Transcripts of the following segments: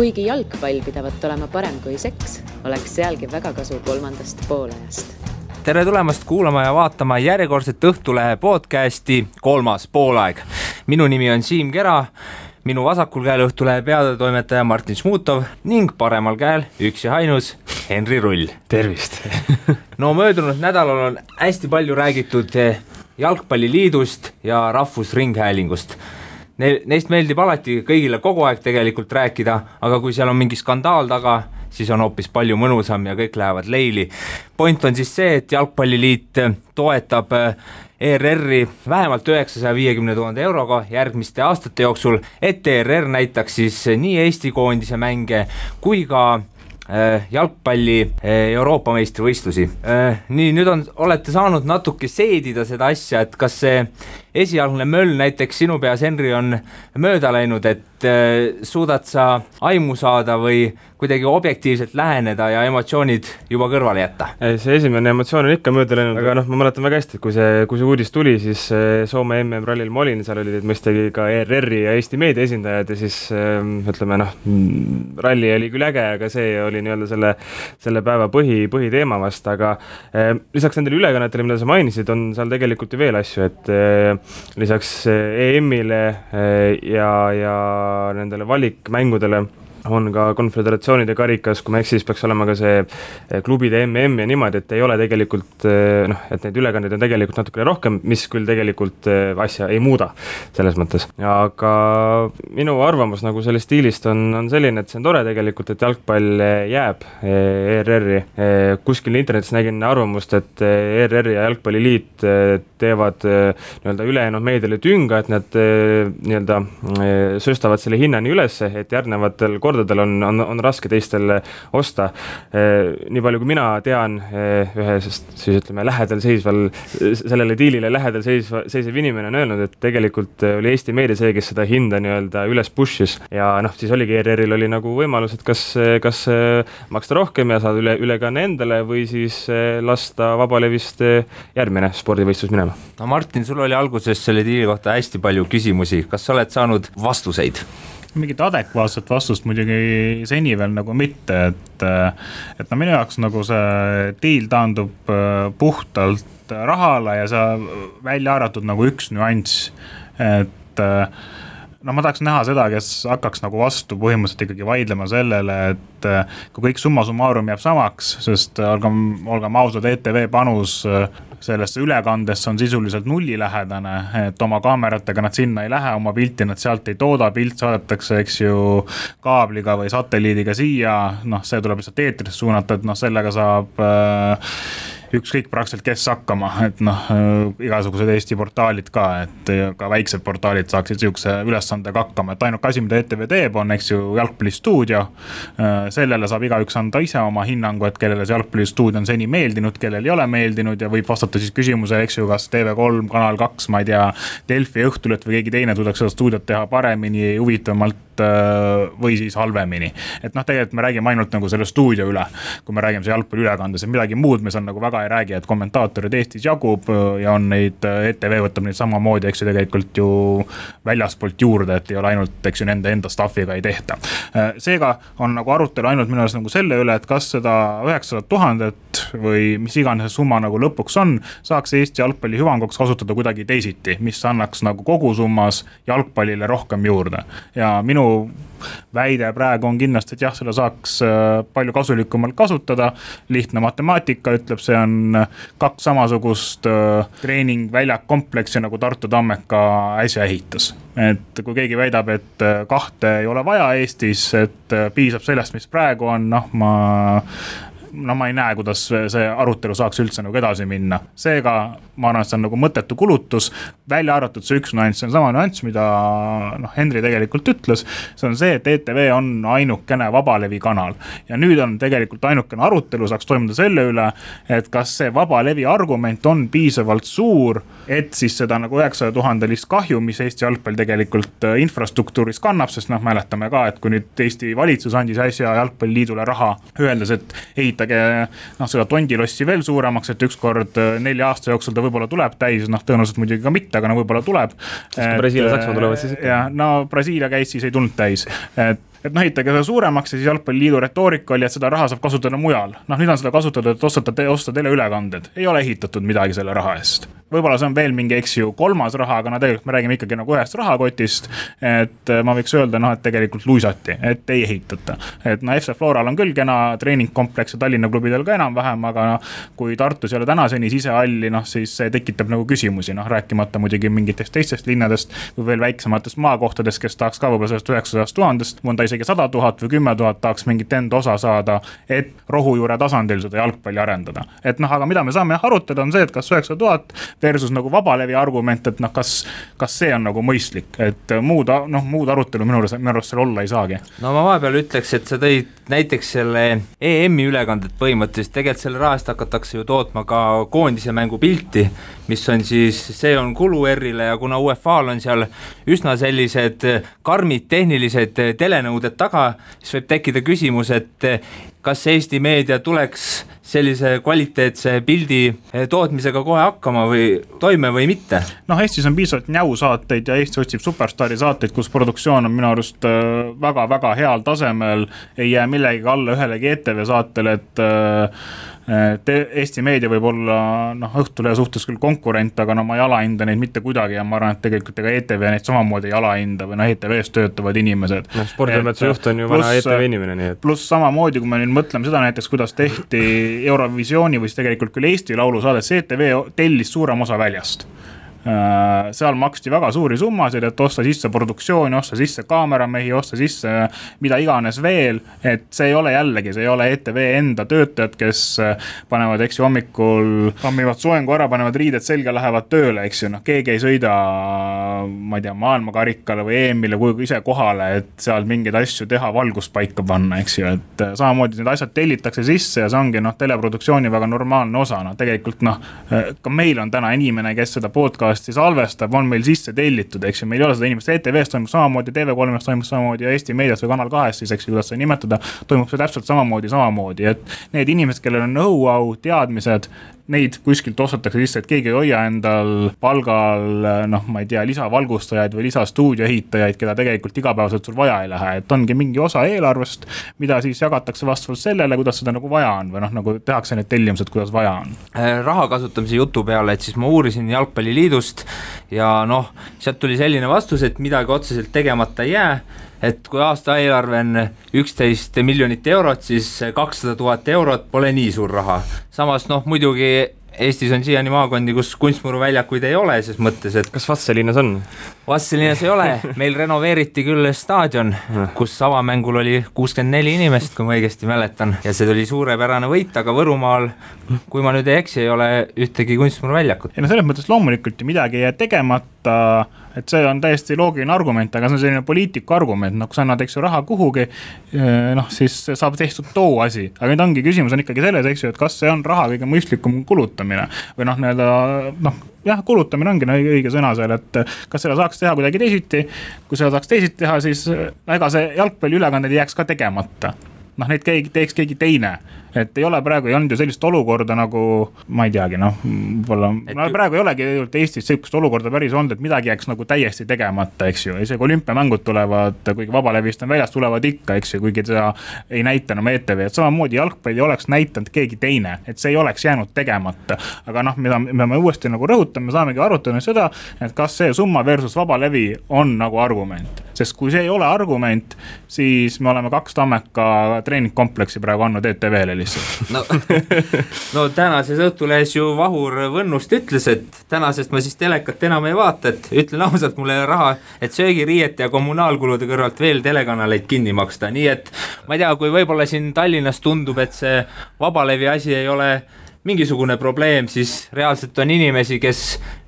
kuigi jalgpall pidavat olema parem kui seks, oleks sealgi väga kasu kolmandast poolajast. tere tulemast kuulama ja vaatama järjekordset Õhtulehe podcasti Kolmas poolaeg. minu nimi on Siim Kera, minu vasakul käel Õhtulehe peatoimetaja Martin Šmutov ning paremal käel üks ja ainus Henri Rull. tervist no möödunud nädalal on hästi palju räägitud jalgpalliliidust ja Rahvusringhäälingust ne-, neist meeldib alati kõigile kogu aeg tegelikult rääkida, aga kui seal on mingi skandaal taga, siis on hoopis palju mõnusam ja kõik lähevad leili. point on siis see, et Jalgpalliliit toetab ERR-i vähemalt üheksasaja viiekümne tuhande euroga järgmiste aastate jooksul, et ERR näitaks siis nii Eesti koondise mänge kui ka Äh, jalgpalli äh, Euroopa meistrivõistlusi. Nii, nüüd on, olete saanud natuke seedida seda asja, et kas see esialgne möll näiteks sinu peas, Henri, on mööda läinud, et suudad sa aimu saada või kuidagi objektiivselt läheneda ja emotsioonid juba kõrvale jätta? see esimene emotsioon on ikka mööda läinud, aga noh, ma mäletan väga hästi, et kui see, kui see uudis tuli, siis Soome MM-rallil ma olin, seal olid mõistagi ka ERR-i ja Eesti meedia esindajad ja siis ütleme noh, ralli oli küll äge, aga see oli nii-öelda selle, selle päeva põhi, põhiteema vast, aga eh, lisaks nendele ülekannetele, mida sa mainisid, on seal tegelikult ju veel asju, et eh, lisaks EM-ile eh, ja, ja nendele valikmängudele on ka konföderatsioonide karikas, kui ma ei eksi, siis peaks olema ka see eh, klubide mm ja niimoodi, et ei ole tegelikult eh, noh, et neid ülekandeid on tegelikult natukene rohkem, mis küll tegelikult eh, asja ei muuda selles mõttes. aga minu arvamus nagu sellest stiilist on, on selline, et see on tore tegelikult, et jalgpall jääb ERR-i. kuskil internetis nägin arvamust, et ERR ja Jalgpalliliit teevad nii-öelda ülejäänud meediale tünga, et nad nii-öelda sööstavad selle hinna nii ülesse, et järgnevatel kordadel on, on, on raske teistel osta. Eh, nii palju, kui mina tean, eh, ühest siis ütleme lähedal seisval, sellele diilile lähedal seisva, seisev inimene on öelnud, et tegelikult oli Eesti meedia see, kes seda hinda nii-öelda üles push'is ja noh, siis oligi ERR-il oli nagu võimalus, et kas, kas maksta rohkem ja saada üle, ülekanne endale või siis lasta vabalevist järgmine spordivõistlus minema. no Martin, sul oli alguses selle diili kohta hästi palju küsimusi, kas sa oled saanud vastuseid? Mingit adekvaatset vastust muidugi seni veel nagu mitte, et, et no minu jaoks nagu see diil taandub äh, puhtalt rahale ja see välja arvatud nagu üks nüanss, et äh, no ma tahaks näha seda, kes hakkaks nagu vastu põhimõtteliselt ikkagi vaidlema sellele, et äh, kui kõik summa summarum jääb samaks, sest olgem, olgem ausad, ETV panus sellesse ülekandesse on sisuliselt nullilähedane, et oma kaameratega nad sinna ei lähe, oma pilti nad sealt ei tooda, pilt saadetakse, eks ju, kaabliga või satelliidiga siia, noh, see tuleb lihtsalt eetrisse suunata, et noh, sellega saab äh, ükskõik praktiliselt kes hakkama, et noh, igasugused Eesti portaalid ka, et ka väiksed portaalid saaksid sihukese ülesandega hakkama, et ainuke asi, mida ETV teeb, on, eks ju, jalgpallistuudio. sellele saab igaüks anda ise oma hinnangu, et kellele see jalgpallistuudio on seni meeldinud, kellele ei ole meeldinud ja võib vastata siis küsimusele, eks ju, kas TV3, Kanal kaks, ma ei tea, Delfi, Õhtuleht või keegi teine suudaks seda stuudiot teha paremini, huvitavamalt või siis halvemini. et noh, tegelikult me räägime ainult nagu selle stuudio üle, kui me räägime see jalgpalliülekandes, et midagi muud me seal nagu väga ei räägi, et kommentaatoreid Eestis jagub äh, ja on neid, ETV äh, võtab neid samamoodi, eks ju, tegelikult ju väljaspoolt juurde, et ei ole ainult, eks ju, nende enda staff'iga ei tehta. Äh, seega on nagu arutelu ainult minu arust nagu selle üle, et kas seda üheksasadat tuhandet või mis iganes summa nagu lõpuks on, saaks Eesti jalgpalli hüvanguks kasutada kuidagi teisiti, mis annaks nagu kogusummas jalgpallile rohkem juurde ja minu väide praegu on kindlasti, et jah, seda saaks palju kasulikumalt kasutada. lihtne matemaatika ütleb, see on on kaks samasugust äh, treeningväljakkompleksi nagu Tartu Tammeka äsja ehitas. et kui keegi väidab, et äh, kahte ei ole vaja Eestis, et äh, piisab sellest, mis praegu on, noh, ma no ma ei näe, kuidas see arutelu saaks üldse nagu edasi minna. seega ma arvan, et see on nagu mõttetu kulutus, välja arvatud see üks nüanss, see on sama nüanss, mida noh, Henri tegelikult ütles. see on see, et ETV on ainukene vabalevi kanal ja nüüd on tegelikult ainukene arutelu saaks toimuda selle üle, et kas see vabalevi argument on piisavalt suur, et siis seda nagu üheksasaja tuhandelist kahju, mis Eesti jalgpall tegelikult äh, infrastruktuuris kannab, sest noh, mäletame ka, et kui nüüd Eesti valitsus andis äsja jalgpalliliidule raha, öeldes, et ehitage ehitage noh, seda tondilossi veel suuremaks, et ükskord äh, nelja aasta jooksul ta võib-olla tuleb täis, noh, tõenäoliselt muidugi ka mitte, aga no võib-olla tuleb. Brasiilia, Saksamaa tulevad siis ikka. jah, no Brasiilia käis, siis ei tulnud täis, et et noh, ehitage seda suuremaks ja siis Jalgpalliliidu retoorika oli, et seda raha saab kasutada mujal. noh, nüüd on seda kasutatud, et ostada te,, osta teleülekanded, ei ole ehitatud midagi selle raha eest. Võib-olla see on veel mingi, eks ju, kolmas raha, aga no tegelikult me räägime ikkagi nagu ühest rahakotist. et ma võiks öelda, noh, et tegelikult luisati, et ei ehitata. et no FC Floral on küll kena treeningkompleks ja Tallinna klubidel ka enam-vähem, aga noh, kui Tartus ei ole tänaseni sisehalli, noh siis see tekitab nagu küsimusi, noh rääkimata muidugi mingitest teistest linnadest või veel väiksematest maakohtadest, kes tahaks ka võib-olla sellest üheksasajast tuhandest, mõnda isegi sada tuhat või kümme tuhat tahaks mingit enda osa saada, et rohujuure tasandil seda jalgpalli arendada. et noh, aga mida me saame jah arutada, on see, et kas üheksasada tuhat versus nagu vabalevi argument, et noh, kas, kas see on nagu mõistlik, et muud, noh, muud arutelu minu arust, minu arust seal olla ei saagi. no ma vahepeal ütleks, et sa tõid näiteks selle EM-i ülekanded põhimõtteliselt, tegelikult selle raha eest hakatakse ju tootma ka koondise mängupilti, mis on siis, see on kulu ERR-ile ja kuna UEFA-l on seal üsna sellised karmid tehnilised telenõuded taga, siis võib tekkida küsimus, et kas Eesti meedia tuleks sellise kvaliteetse pildi tootmisega kohe hakkama või toime või mitte? noh, Eestis on piisavalt näusaateid ja Eesti otsib superstaari saateid, kus produktsioon on minu arust väga-väga äh, heal tasemel. ei jää millegagi alla ühelegi ETV saatele, et äh, et Eesti meedia võib olla noh, Õhtulehe suhtes küll konkurent, aga no ma ei alahinda neid mitte kuidagi ja ma arvan, et tegelikult ega ETV neid samamoodi ei alahinda või noh, ETV-s töötavad inimesed. noh, sporditoimetuse juht on ju vana ETV inimene, nii et. pluss samamoodi, kui me nüüd mõtleme seda näiteks, kuidas tehti Eurovisiooni või siis tegelikult küll Eesti laulusaadet, see ETV tellis suurema osa väljast seal maksti väga suuri summasid, et osta sisse produktsiooni, osta sisse kaameramehi, osta sisse mida iganes veel. et see ei ole jällegi, see ei ole ETV enda töötajad, kes äh, panevad, eks ju, hommikul kammivad soengu ära, panevad riided selga, lähevad tööle, eks ju, noh, keegi ei sõida. ma ei tea, maailmakarikale või EM-ile kuhugi ise kohale, et seal mingeid asju teha, valgust paika panna, eks ju, et äh, samamoodi need asjad tellitakse sisse ja see ongi noh, teleproduktsiooni väga normaalne osa, noh tegelikult noh. ka meil on täna inimene, kes seda podcast'i podcast'i salvestab, on meil sisse tellitud, eks ju, meil ei ole seda inimest, ETV-s toimub samamoodi, TV3-s toimub samamoodi ja Eesti Meedias või Kanal kahes siis, eks ju, kuidas seda nimetada. toimub see täpselt samamoodi, samamoodi, et need inimesed, kellel on know-how, teadmised, neid kuskilt ostetakse sisse, et keegi ei hoia endal palgal noh, ma ei tea, lisavalgustajaid või lisastuudioehitajaid, keda tegelikult igapäevaselt sul vaja ei lähe, et ongi mingi osa eelarvest, mida siis jagatakse vastavalt sellele, kuidas seda nagu vaja on või noh, nagu tehakse need tellimused, kuidas vaja on. Äh, raha kasutamise jutu peale, et siis ma uurisin Jalgpalliliidust ja noh, sealt tuli selline vastus, et midagi otseselt tegemata ei jää et kui aastaeelarve on üksteist miljonit eurot, siis kakssada tuhat eurot pole nii suur raha. samas noh, muidugi Eestis on siiani maakondi, kus kunstmuruväljakuid ei ole, ses mõttes, et kas Vastseliinas on? Vastseliinas ei ole, meil renoveeriti küll staadion, kus avamängul oli kuuskümmend neli inimest, kui ma õigesti mäletan, ja see oli suurepärane võit, aga Võrumaal, kui ma nüüd ei eksi, ei ole ühtegi kunstmuruväljakut. ei no selles mõttes loomulikult ju midagi ei jää tegemata et see on täiesti loogiline argument, aga see on selline poliitiku argument, noh, kui sa annad, eks ju, raha kuhugi. Eh, noh, siis saab tehtud too asi, aga nüüd ongi küsimus on ikkagi selles, eks ju, et kas see on raha kõige mõistlikum kulutamine või noh, nii-öelda noh jah, kulutamine ongi no, õige sõna seal, et kas seda saaks teha kuidagi teisiti. kui seda saaks teisiti teha, siis ega see jalgpalliülekanded ei jääks ka tegemata noh, neid keegi teeks keegi teine. Et ei ole praegu, ei olnud ju sellist olukorda nagu, ma ei teagi, noh, võib-olla, no praegu ei olegi tegelikult Eestis sihukest olukorda päris olnud, et midagi jääks nagu täiesti tegemata, eks ju, isegi olümpiamängud tulevad, kuigi vabalevist on väljas, tulevad ikka, eks ju, kuigi seda ei näita enam ETV, et samamoodi jalgpalli oleks näidanud keegi teine, et see ei oleks jäänud tegemata. aga noh, mida, mida me uuesti nagu rõhutame, saamegi arutada seda, et kas see summa versus vabalevi on nagu argument. Sest kui see ei ole argument, siis me oleme kaks Tammeka treeningkompleksi praegu andnud ETV-le lihtsalt. no, no tänases Õhtulehes ju Vahur Võnnust ütles, et tänasest ma siis telekat enam ei vaata, et ütlen ausalt, mul ei ole raha, et söögiriiete ja kommunaalkulude kõrvalt veel telekanaleid kinni maksta, nii et ma ei tea, kui võib-olla siin Tallinnas tundub, et see vabalevi asi ei ole mingisugune probleem, siis reaalselt on inimesi, kes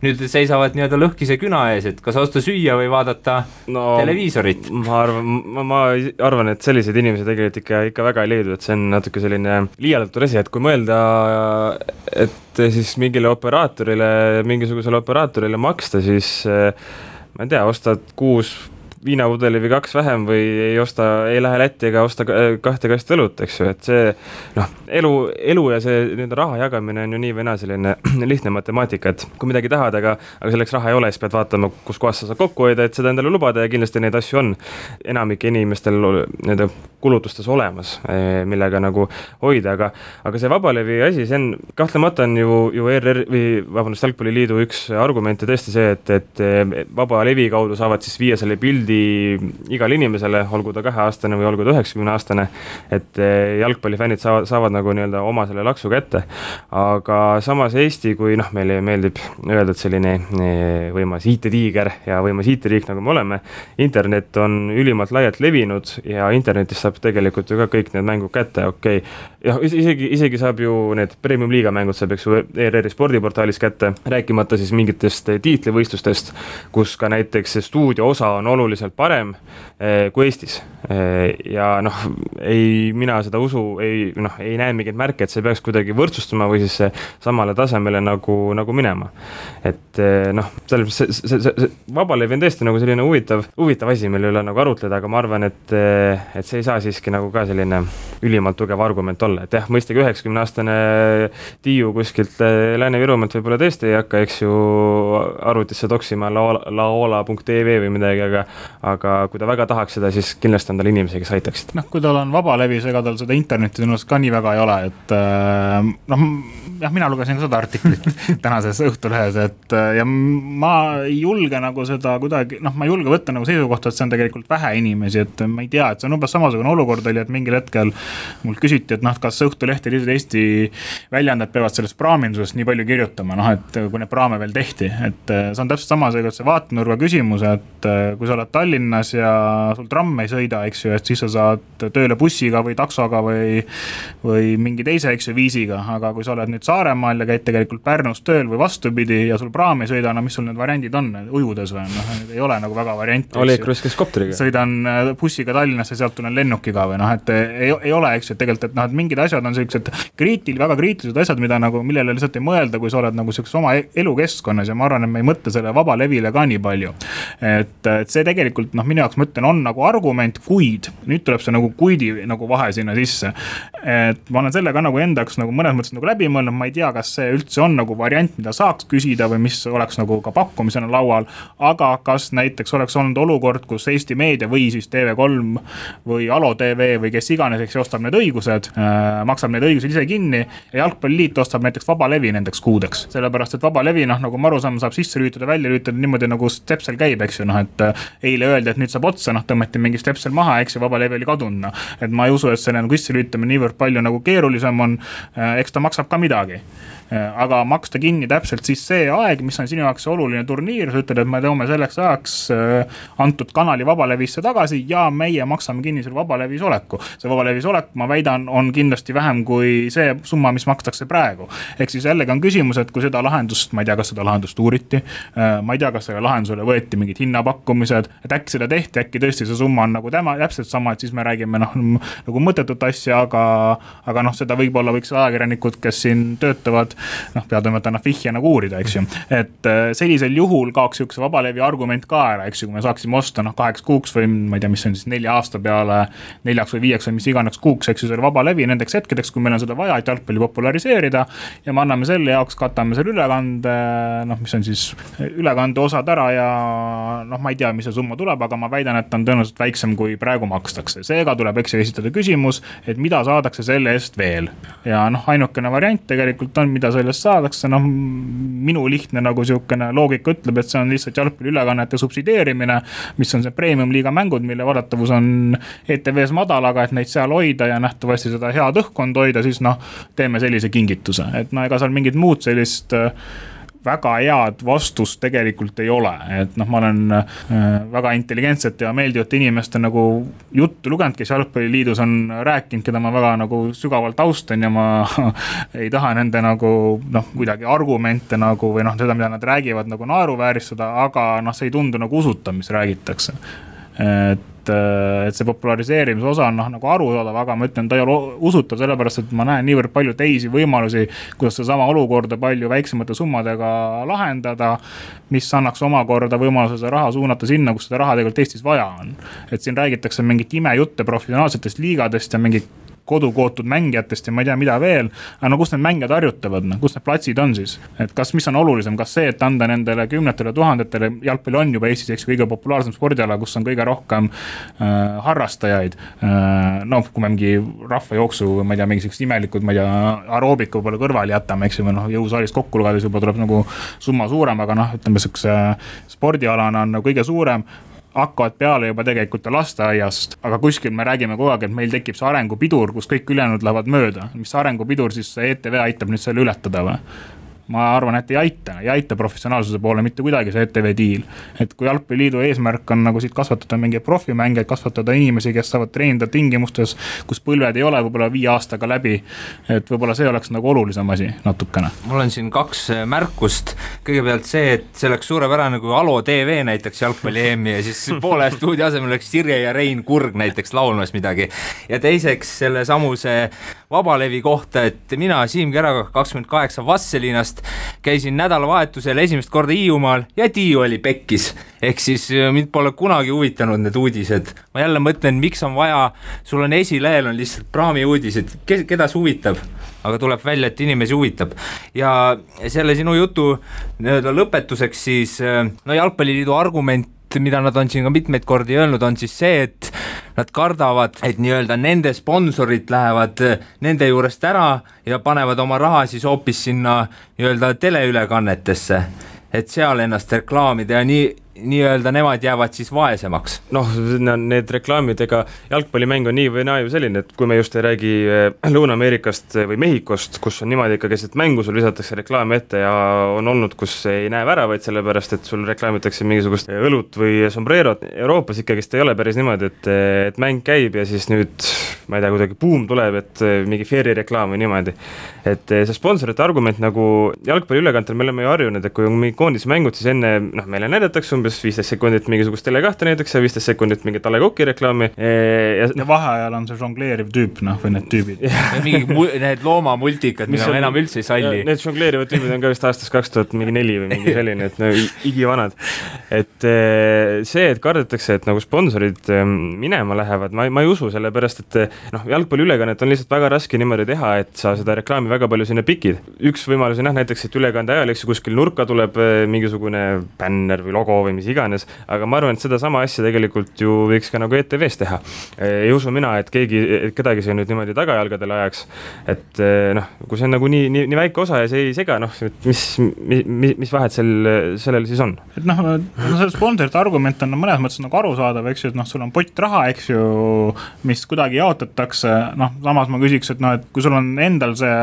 nüüd seisavad nii-öelda lõhkise küna ees, et kas osta süüa või vaadata no, televiisorit. ma arvan, ma, ma arvan, et selliseid inimesi tegelikult ikka, ikka väga ei leidu, et see on natuke selline liialdatud asi, et kui mõelda, et siis mingile operaatorile, mingisugusele operaatorile maksta, siis ma ei tea, ostad kuus viinapudeli või kaks vähem või ei osta, ei lähe Lätti ega osta kahte kasti õlut, eks ju, et see noh, elu, elu ja see nii-öelda raha jagamine on ju nii või naa selline lihtne matemaatika, et kui midagi tahad, aga, aga selleks raha ei ole, siis pead vaatama, kuskohast sa saad kokku hoida, et seda endale lubada ja kindlasti neid asju on enamike inimestel nii-öelda kulutustes olemas, eh, millega nagu hoida, aga, aga see vabalevi asi, see on kahtlemata on ju, ju ERR või vabandust, Jalgpalliliidu üks argumente tõesti see, et, et vaba levi kaudu saavad siis viia selle pildi igale inimesele, olgu ta kaheaastane või olgu ta üheksakümne aastane. et eh, jalgpallifännid saavad, saavad nagu nii-öelda oma selle laksu kätte. aga samas Eesti, kui noh, meile meeldib öelda, et selline eh, võimas IT-tiiger ja võimas IT-riik, nagu me oleme, internet on ülimalt laialt levinud ja internetist saab tegelikult ju ka kõik need mängud kätte, okei okay.. jah, isegi, isegi saab ju need premium-liiga mängud saab, eks ju, ERR-i spordiportaalis kätte, rääkimata siis mingitest tiitlivõistlustest, kus ka näiteks see stuudio osa on oluliselt parem eh, kui Eestis eh,. ja noh, ei, mina seda usu ei, noh, ei näe mingeid märke, et see peaks kuidagi võrdsustuma või siis samale tasemele nagu, nagu minema. et eh, noh, selles mõttes see, see, see, see vabalevi on tõesti nagu selline huvitav, huvitav asi, mille üle nagu arutleda, aga ma arvan, et, et see ei saa siiski nagu ka selline ülimalt tugev argument olla, et jah, mõistagi üheksakümne aastane Tiiu kuskilt Lääne-Virumaalt võib-olla tõesti ei hakka, eks ju, arvutisse toksima laola.tv või midagi, aga aga kui ta väga tahaks seda, siis kindlasti on tal inimesi, kes aitaksid. noh, kui tal on vabalevi, siis ega tal seda internetti tõenäoliselt ka nii väga ei ole, et noh, jah, mina lugesin ka seda artiklit tänases Õhtulehes, et ja ma ei julge nagu seda kuidagi, noh, ma ei julge võtta nagu seisukohta, et see on tegelikult vähe inimesi, et ma ei tea, et see on umbes samasugune olukord oli, et mingil hetkel mult küsiti, et noh, kas Õhtuleht ja teised Eesti väljaanded peavad sellest praamindusest nii palju kirjutama, noh, et kui neid praame veel tehti, et see on täpselt sama seega see vaatenurga küsimus, et kui sa oled Tallinnas ja sul tramm ei sõida, eks ju, et siis sa saad tööle bussiga või taksoga või, või mingi teise, eks ju, viisiga, aga kui sa oled nüüd Saaremaal ja käid tegelikult Pärnus tööl või vastupidi ja sul praam ei sõida, no mis sul need variandid on, ujudes või noh, ei ole nagu väga varianti. Oleg Kruss käis kopteriga. sõidan äh, bussiga Tallinnasse, sealt tulen lennukiga või noh, et ei, ei ole, eks ju, tegelikult, et noh, et mingid asjad on siuksed kriitil-, väga kriitilised asjad, mida nagu, millele lihtsalt ei mõelda, kui sa oled nagu siukses oma e-, elukeskkonnas ja ma arvan, et me ei mõtle selle vaba levile ka nii palju. et, et see tegelikult noh, minu jaoks ma ütlen, on nagu argument, kuid nüüd tuleb see nagu kuidi nagu vahe sinna sisse. et ma olen selle ka nagu enda jaoks nagu mõnes mõttes nagu läbi mõelnud, ma ei tea, kas see üldse on nagu variant, mida saaks küsida või mis oleks nagu ka pakkumisena laual. aga kas näiteks oleks olnud olukord, kus Eesti Meedia või siis TV3 või Alo tv või kes iganes, eks ju, ostab need õigused äh,, maksab need õigused ise kinni ja Jalgpalliliit ostab näiteks vabalevi nendeks kuudeks. sellepärast, et vabalevi noh, nagu ma aru saan, saab sisse lülitada, välja lülitada niimoodi nagu stepsel käib, eks ju, noh, et äh, eile öeldi, et nüüd saab otsa, noh, tõmmati mingi stepsel maha, eks ju, vabalevi oli kadunud, noh. et ma ei usu, et selle nagu sisse lülitamine niivõrd palju nagu keerulisem on äh,, eks ta maksab ka midagi aga maksta kinni täpselt siis see aeg, mis on sinu jaoks oluline turniir, sa ütled, et me toome selleks ajaks äh, antud kanali vabalevisse tagasi ja meie maksame kinni selle vabalevis oleku. see vabalevis olek, ma väidan, on kindlasti vähem kui see summa, mis makstakse praegu. ehk siis jällegi on küsimus, et kui seda lahendust, ma ei tea, kas seda lahendust uuriti, äh, ma ei tea, kas sellele lahendusele võeti mingid hinnapakkumised, et äkki seda tehti, äkki tõesti see summa on nagu tema, täpselt sama, et siis me räägime noh, nagu mõttetut asja, aga, aga noh, seda võib-olla võiks ajakirjanikud, kes siin töötavad noh, peatoimetaja annab vihje nagu uurida, eks ju. et äh, sellisel juhul kaoks sihukese vabalevi argument ka ära, eks ju, kui me saaksime osta noh, kaheks kuuks või ma ei tea, mis on siis nelja aasta peale, neljaks või viieks või mis iganes kuuks, eks ju, selle vabalevi nendeks hetkedeks, kui meil on seda vaja, et jalgpalli populariseerida. ja me anname selle jaoks, katame selle ülekande, noh, mis on siis ülekande osad ära ja noh, ma ei tea, mis see summa tuleb, aga ma väidan, et ta on tõenäoliselt väiksem, kui praegu makstakse. seega tuleb, eks ju, esitada küsimus, et mida saadakse selle eest veel. ja noh, ainukene variant tegelikult on, mida sellest saadakse, noh minu lihtne nagu sihukene loogika ütleb, et see on lihtsalt jalgpalliülekannete subsideerimine. mis on see premium-liiga mängud, mille vaadatavus on ETV-s madal, aga et neid seal hoida ja nähtavasti seda head õhkkonda hoida, siis noh, teeme sellise kingituse, et no ega seal mingit muud sellist äh, väga head vastust tegelikult ei ole, et noh, ma olen äh, väga intelligentsete ja meeldivate inimeste nagu juttu lugenud, kes jalgpalliliidus on rääkinud, keda ma väga nagu sügavalt austan ja ma ei taha nende nagu noh, kuidagi argumente nagu või noh, seda, mida nad räägivad nagu naeruvääristada, aga noh, see ei tundu nagu usutav, mis räägitakse et et see populariseerimise osa on noh, nagu arusaadav, aga ma ütlen, ta ei ole usutav, sellepärast et ma näen niivõrd palju teisi võimalusi, kuidas sedasama olukorda palju väiksemate summadega lahendada. mis annaks omakorda võimaluse seda raha suunata sinna, kus seda raha tegelikult Eestis vaja on. et siin räägitakse mingit imejutte professionaalsetest liigadest ja mingit kodukootud mängijatest ja ma ei tea, mida veel. aga no kus need mängijad harjutavad, noh, kus need platsid on siis, et kas, mis on olulisem, kas see, et anda nendele kümnetele tuhandetele, jalgpall on juba Eestis, eks ju, kõige populaarsem spordiala, kus on kõige rohkem äh, harrastajaid äh,. noh, kui me mingi rahvajooksu, ma ei tea, mingisugused imelikud, ma ei tea, aeroobika võib-olla kõrvale jätame, eks ju, või noh, jõusaalis kokku lugedes juba tuleb nagu summa suurem, aga noh, ütleme sihukese spordialana on nagu kõige suurem hakkavad peale juba tegelikult lasteaiast, aga kuskil me räägime kogu aeg, et meil tekib see arengupidur, kus kõik ülejäänud lähevad mööda. mis arengupidur siis ETV aitab nüüd selle ületada või? Ma arvan, et ei aita, ei aita professionaalsuse poole mitte kuidagi see ETV diil. et kui jalgpalliliidu eesmärk on nagu siit kasvatada mingeid profimängijaid, kasvatada inimesi, kes saavad treenida tingimustes, kus põlved ei ole võib-olla viie aastaga läbi. et võib-olla see oleks nagu olulisem asi natukene. mul on siin kaks äh, märkust, kõigepealt see, et see oleks suurepärane, kui Alo tv näitaks jalgpalli EM-i ja siis poole stuudio asemel oleks Sirje ja Rein Kurg näiteks laulmas midagi. ja teiseks sellesamuse vabalevi kohta, et mina, Siim Kerakak, kakskümmend kaheksa Vastseliinast käisin nädalavahetusel esimest korda Hiiumaal ja Tiiu oli pekkis. ehk siis äh, mind pole kunagi huvitanud need uudised. ma jälle mõtlen, miks on vaja, sul on esilehel on lihtsalt praami uudised, kes, keda see huvitab? aga tuleb välja, et inimesi huvitab. ja selle sinu jutu nii-öelda lõpetuseks siis, äh, no Jalgpalliliidu argument mida nad on siin ka mitmeid kordi öelnud, on siis see, et nad kardavad, et nii-öelda nende sponsorid lähevad eh, nende juurest ära ja panevad oma raha siis hoopis sinna nii-öelda teleülekannetesse. Et seal ennast reklaamida ja nii, nii-öelda nemad jäävad siis vaesemaks. noh, need reklaamid, ega jalgpallimäng on nii või naa ju selline, et kui me just ei räägi eh, Lõuna-Ameerikast või Mehhikost, kus on niimoodi ikka keset mängu sul visatakse reklaami ette ja on olnud, kus ei näe väravaid, sellepärast et sul reklaamitakse mingisugust õlut või sombrerot. Euroopas ikkagist ei ole päris niimoodi, et, et mäng käib ja siis nüüd ma ei tea, kuidagi buum tuleb, et mingi Ferri reklaam või niimoodi. et see sponsorite argument nagu jalgpalliülekantel me oleme ju harjunud, et kui on mingi koondise mängud, siis enne noh, meile näidatakse umbes viisteist sekundit mingisugust Tele2 näiteks ja viisteist sekundit mingit A Le Coq'i reklaami. ja, ja vaheajal on see žongleeriv tüüp, noh, või need tüübid mingi need loomamultikad, mida ma enam üldse ei salli. Need žongleerivad tüübid on ka vist aastast kaks tuhat mingi neli või mingi selline, et no igivanad. et eh, see, et kardetakse, et nagu sponsorid eh, minema lähevad, ma ei, ma ei usu, sellepärast et eh, noh, jalgpalliülekannet on lihtsalt väga raske niimoodi teha, et sa seda reklaami väga palju sinna pikid. üks võimalus on jah, näiteks, et ülekande ajal, eks ju, kuskil nurka tuleb mingisugune bänner või logo või mis iganes, aga ma arvan, et sedasama asja tegelikult ju võiks ka nagu ETV-s teha. ei usu mina, et keegi, kedagi see nüüd niimoodi tagajalgadele ajaks. et eh, noh, kui see on nagu nii, nii, nii väike osa ja see ei sega, noh, mis, mis, mis vahet sel, sellel siis on? et noh, no see sponsorite argument on mõnes mõttes nagu arusaadav, eks ju, et noh, sul on pott raha, eks ju, mis kuidagi jaotatakse, noh, samas ma küsiks, et noh, et kui sul on endal see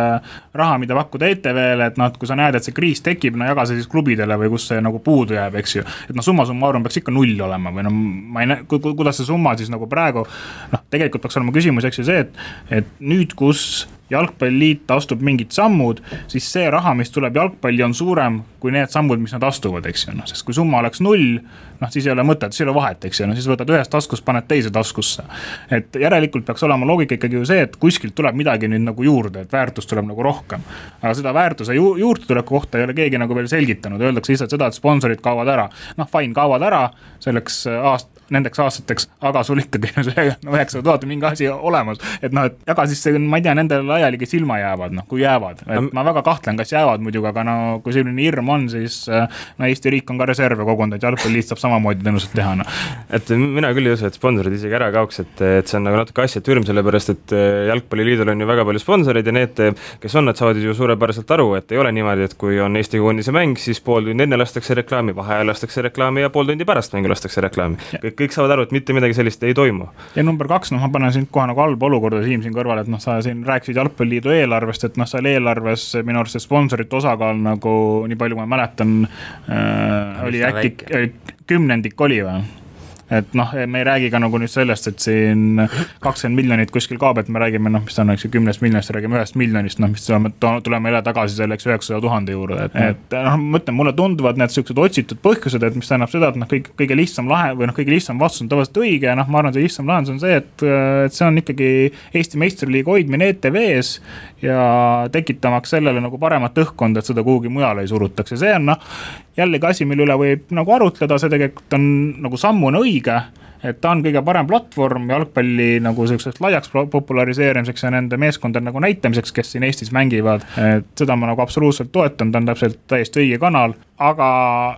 raha, mida pakkuda ETV-le, et noh, et kui sa näed, et see kriis tekib, no jaga see siis klubidele või kus see nagu puudu jääb, eks ju. et noh, summa summarum peaks ikka null olema või noh, ma ei näe, kuidas see summa siis nagu praegu. noh, tegelikult peaks olema küsimus, eks ju see, et, et nüüd, kus jalgpalliliit astub mingid sammud, siis see raha, mis tuleb jalgpalli, on suurem kui need sammud, mis nad astuvad, eks ju, noh, sest kui summa oleks null, noh, siis ei ole mõtet, siis ei ole vahet, eks ju, no siis võtad ühest taskust, paned teise taskusse. et järelikult peaks olema loogika ikkagi ju see, et kuskilt tuleb midagi nüüd nagu juurde, et väärtust tuleb nagu rohkem. aga seda väärtuse ju juurdetuleku kohta ei ole keegi nagu veel selgitanud, öeldakse lihtsalt seda, et sponsorid kaovad ära. noh, fine, kaovad ära selleks aast-, nendeks aastateks, aga sul ikkagi see üheksasada tuhat on mingi asi olemas. et noh, et aga siis ma ei tea, nendele laiali, kes ilma jäävad, noh, kui jäävad, et ma väga kahtlen, kas jäävad muidugi, aga no kui selline hirm on, siis no Eesti riik on ka reserve kogunud, et jalgpalliliit saab samamoodi tõenäoliselt teha, noh. et mina küll ei usu, et sponsorid isegi ära kaoks, et, et see on nagu natuke asjatu hirm, sellepärast et eh, jalgpalliliidul on ju väga palju sponsoreid ja need, kes on, nad saavad ju suurepäraselt aru, et ei ole niimoodi, et kui on Eesti koondise mäng, siis pool tundi enne lastakse reklaami, vaheajal lastakse reklaami ja pool tundi pärast mängu lastakse reklaami. kõik, kõik saavad aru, et mitte midagi sellist ei toimu. ja number kaks, noh, ma panen sind kohe nagu halba olukorda, Siim, siin kõrval, et noh, sa siin rääkisid Jalgpalliliidu eelarvest, et noh, seal eelarves minu arust see sponsorite osakaal nagu nii palju, kui ma mäletan äh,, oli äkki kümnendik oli või? Et noh, me ei räägi ka nagu nüüd sellest, et siin kakskümmend miljonit kuskil kaob, et me räägime noh, mis ta on, eks ju, kümnest miljonist, räägime ühest miljonist, noh, mis tuleme, tuleme jälle tagasi selleks üheksasaja tuhande juurde, et, et noh, ma ütlen, mulle tunduvad need siuksed otsitud põhjused, et mis tähendab seda, et noh, kõik, kõige lihtsam lahe või noh, kõige lihtsam vastus on tavaliselt õige ja noh, ma arvan, see lihtsam lahendus on see, et, et see on ikkagi Eesti meistriliiga hoidmine ETV-s ja tekitamaks sellele nagu paremat õhkkonda, et seda kuhugi mujale ei surutaks. Ja see on noh, jällegi asi, mille üle võib nagu arutleda, see tegelikult on nagu sammuna õige 그 러. Et ta on kõige parem platvorm jalgpalli nagu sihukeseks laiaks populariseerimiseks ja nende meeskondade nagu näitamiseks, kes siin Eestis mängivad. et seda ma nagu absoluutselt toetan, ta on täpselt täiesti õige kanal aga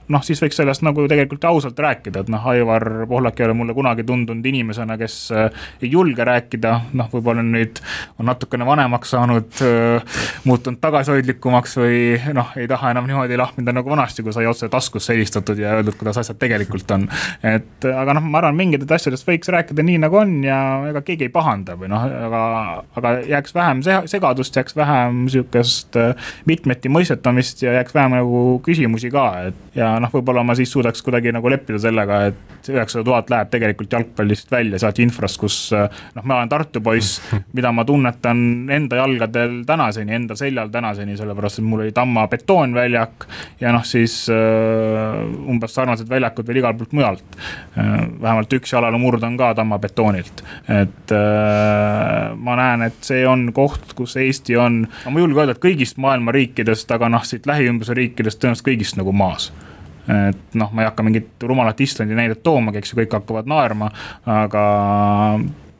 noh, siis võiks sellest nagu tegelikult ausalt rääkida, et noh, Aivar Pohlak ei ole mulle kunagi tundunud inimesena, kes äh, ei julge rääkida, noh, võib-olla nüüd on natukene vanemaks saanud, äh, muutunud tagasihoidlikumaks või noh, ei taha enam niimoodi lahmida nagu vanasti, kui sai otse taskusse helistatud ja öeldud, kuidas asjad tegelikult on. et aga noh, ma arvan, mingitest asjadest võiks rääkida nii, nagu on ja ega keegi ei pahanda või noh, aga, aga jääks vähem segadust, jääks vähem sihukest äh, mitmeti mõistetamist ja jääks vähem nagu küsimusi ka, et ja noh, võib-olla ma siis suudaks kuidagi nagu leppida sellega, et üheksasada tuhat läheb tegelikult jalgpallist välja sealt infrast, kus noh, ma olen Tartu poiss, mida ma tunnetan enda jalgadel tänaseni, enda seljal tänaseni, sellepärast et mul oli Tamma betoonväljak ja noh, siis uh, umbes sarnased väljakud veel igalt poolt mujalt uh,. vähemalt üks jalalemurd on ka Tamma betoonilt, et ma näen, et see on koht, kus Eesti on, ma ei julge öelda, et kõigist maailma riikidest, aga noh, siit lähiümbruse riikidest tõenäoliselt kõigist nagu maas et noh, ma ei hakka mingit rumalat Islandi näidet toomagi, eks ju, kõik hakkavad naerma, aga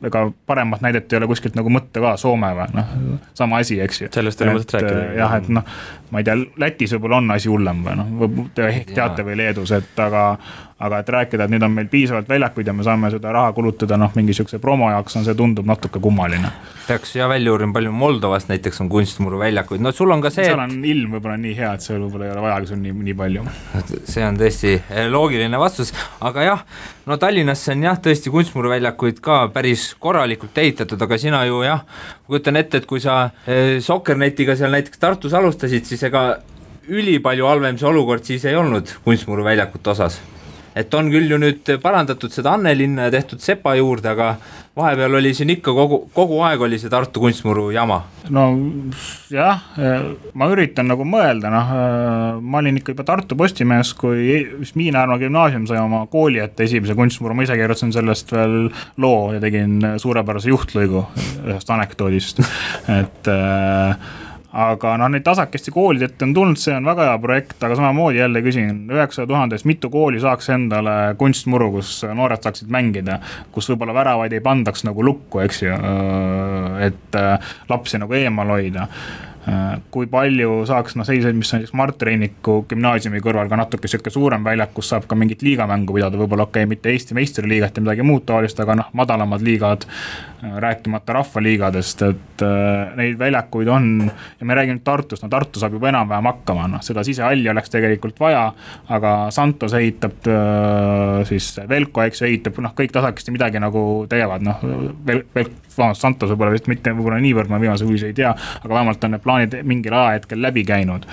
ega paremat näidet ei ole kuskilt nagu mõtta ka, Soome või noh, sama asi, eks ju. sellest ole mõtet rääkida. jah, et noh, ma ei tea, Lätis võib-olla on asi hullem või noh, ehk teate või Leedus, et aga aga et rääkida, et nüüd on meil piisavalt väljakuid ja me saame seda raha kulutada noh, mingi sihukese promo jaoks on see, tundub natuke kummaline. peaks ja välja uurima, palju Moldovas näiteks on kunstmuru väljakuid, no sul on ka see. seal on et... ilm võib-olla nii hea, et seal võib-olla ei ole vajagi sul nii, nii palju. see on tõesti eh, loogiline vastus, aga jah, no Tallinnasse on jah, tõesti kunstmuruväljakuid ka päris korralikult ehitatud, aga sina ju jah, kujutan ette, et kui sa eh, Sokkernetiga seal näiteks Tartus alustasid, siis ega ülipalju halvem see olukord siis ei olnud kunstmuruväljakute osas et on küll ju nüüd parandatud seda Annelinna ja tehtud Sepa juurde, aga vahepeal oli siin ikka kogu, kogu aeg oli see Tartu kunstmuru jama. no jah, ma üritan nagu mõelda, noh, ma olin ikka juba Tartu Postimehes, kui Miina-Härma gümnaasium sai oma kooli ette esimese kunstmuru, ma ise kirjutasin sellest veel loo ja tegin suurepärase juhtlõigu ühest anekdoodist, et äh, aga noh, neid tasakesti koolide ette on tulnud, see on väga hea projekt, aga samamoodi jälle küsin, üheksasaja tuhandest mitu kooli saaks endale kunstmuru, kus noored saaksid mängida, kus võib-olla väravaid ei pandaks nagu lukku, eks ju, et äh, lapsi nagu eemal hoida kui palju saaks noh, selliseid, mis on näiteks Mart Reiniku gümnaasiumi kõrval ka natuke sihuke suurem väljak, kus saab ka mingit liigamängu pidada, võib-olla okei okay,, mitte Eesti meistriliigat ja midagi muud taolist, aga noh, madalamad liigad. Äh, rääkimata rahvaliigadest, et äh, neid väljakuid on ja me räägime Tartust, no Tartu saab juba enam-vähem hakkama, noh seda sisehalli oleks tegelikult vaja. aga Santos ehitab äh, siis Velko, eks ju, ehitab noh, kõik tasakesti midagi nagu teevad, noh. Vel-, Vel-, vabandust, Santos võib-olla vist mitte võib-olla niivõrd, ma viimase uudiseid ei tea, aga vähemalt on need plaanid mingil ajahetkel läbi käinud.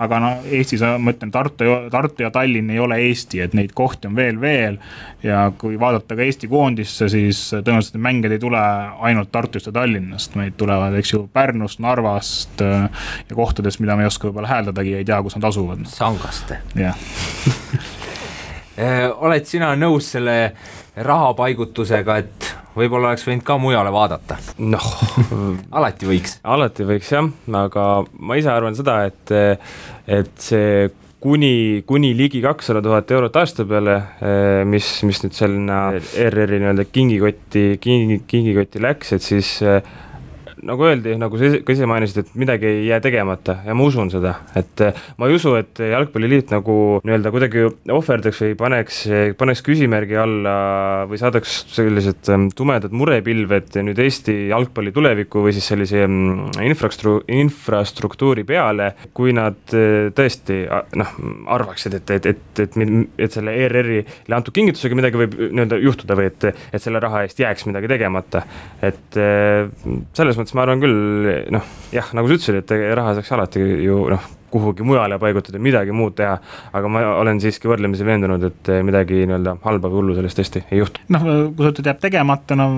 aga no Eestis ma ütlen, Tartu, Tartu ja Tallinn ei ole Eesti, et neid kohti on veel, veel. ja kui vaadata ka Eesti koondisse, siis tõenäoliselt need mängijad ei tule ainult Tartust ja Tallinnast, meid tulevad, eks ju, Pärnust, Narvast äh, ja kohtadest, mida me ei oska võib-olla hääldadagi, ei tea, kus nad asuvad. Sangast. jah äh, oled sina nõus selle rahapaigutusega, et võib-olla oleks võinud ka mujale vaadata. noh alati võiks. alati võiks jah, aga ma ise arvan seda, et, et see kuni, kuni ligi kakssada tuhat eurot aasta peale, mis, mis nüüd sinna ERR-i nii-öelda kingikotti, kingi, kingikotti läks, et siis nagu öeldi, nagu sa ka ise mainisid, et midagi ei jää tegemata ja ma usun seda, et eh, ma ei usu, et jalgpalliliit nagu nii-öelda kuidagi ohverdaks või paneks, paneks küsimärgi alla või saadaks sellised ehm, tumedad murepilved nüüd Eesti jalgpalli tuleviku või siis sellise ehm, infrastru-, infrastruktuuri peale, kui nad eh, tõesti noh, arvaksid, et, et, et, et, et selle ERR-ile antud kingitusega midagi võib nii-öelda juhtuda või et, et selle raha eest jääks midagi tegemata. et eh, selles mõttes mõttes ma arvan küll, noh, jah, nagu sa ütlesid, et raha saaks alati ju noh, kuhugi mujale paigutada, midagi muud teha. aga ma olen siiski võrdlemisi veendunud, et midagi nii-öelda halba või hullu sellest tõesti ei juhtu. noh, kui sa ütled, jääb tegemata, no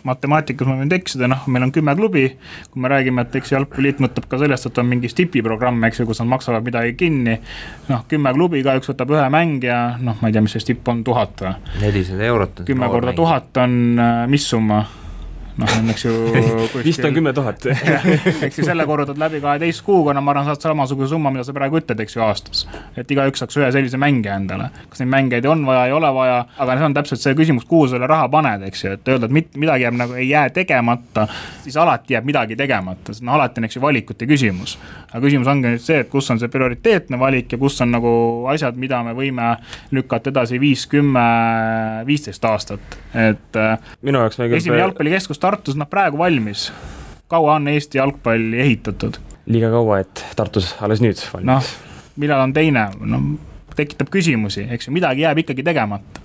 matemaatikas ma võin eksida, noh, meil on kümme klubi. kui me räägime, et eks jalgpalliliit mõtleb ka sellest, et on mingi stipiprogramm, eks ju, kus nad maksavad midagi kinni. noh, kümme klubi, igaüks võtab ühe mängija, noh, ma ei tea, mis see stipp on, tuhat või? nelisada eurot. kümme korda tuhat on äh, mis summa? Noh, on eks ju vist on kümme tuhat eks ju selle korrutad läbi kaheteist kuuga, no ma arvan, saad samasuguse summa, mida sa praegu ütled, eks ju, aastas. et igaüks saaks ühe sellise mängija endale. kas neid mängijaid on vaja, ei ole vaja, aga see on täpselt see küsimus, kuhu selle raha paned, eks ju, et öelda, et mit, midagi jääb nagu, ei jää tegemata, siis alati jääb midagi tegemata, sest no alati on, eks ju, valikute küsimus. aga küsimus ongi nüüd see, et kus on see prioriteetne valik ja kus on nagu asjad, mida me võime lükata edasi viis, kümme, viisteist aastat, et. minu jaoks. esimene jalgpallikeskus Tartus noh, praegu valmis. kaua on Eesti jalgpalli ehitatud? liiga kaua, et Tartus alles nüüd valmis. noh, millal on teine, no tekitab küsimusi, eks ju, midagi jääb ikkagi tegemata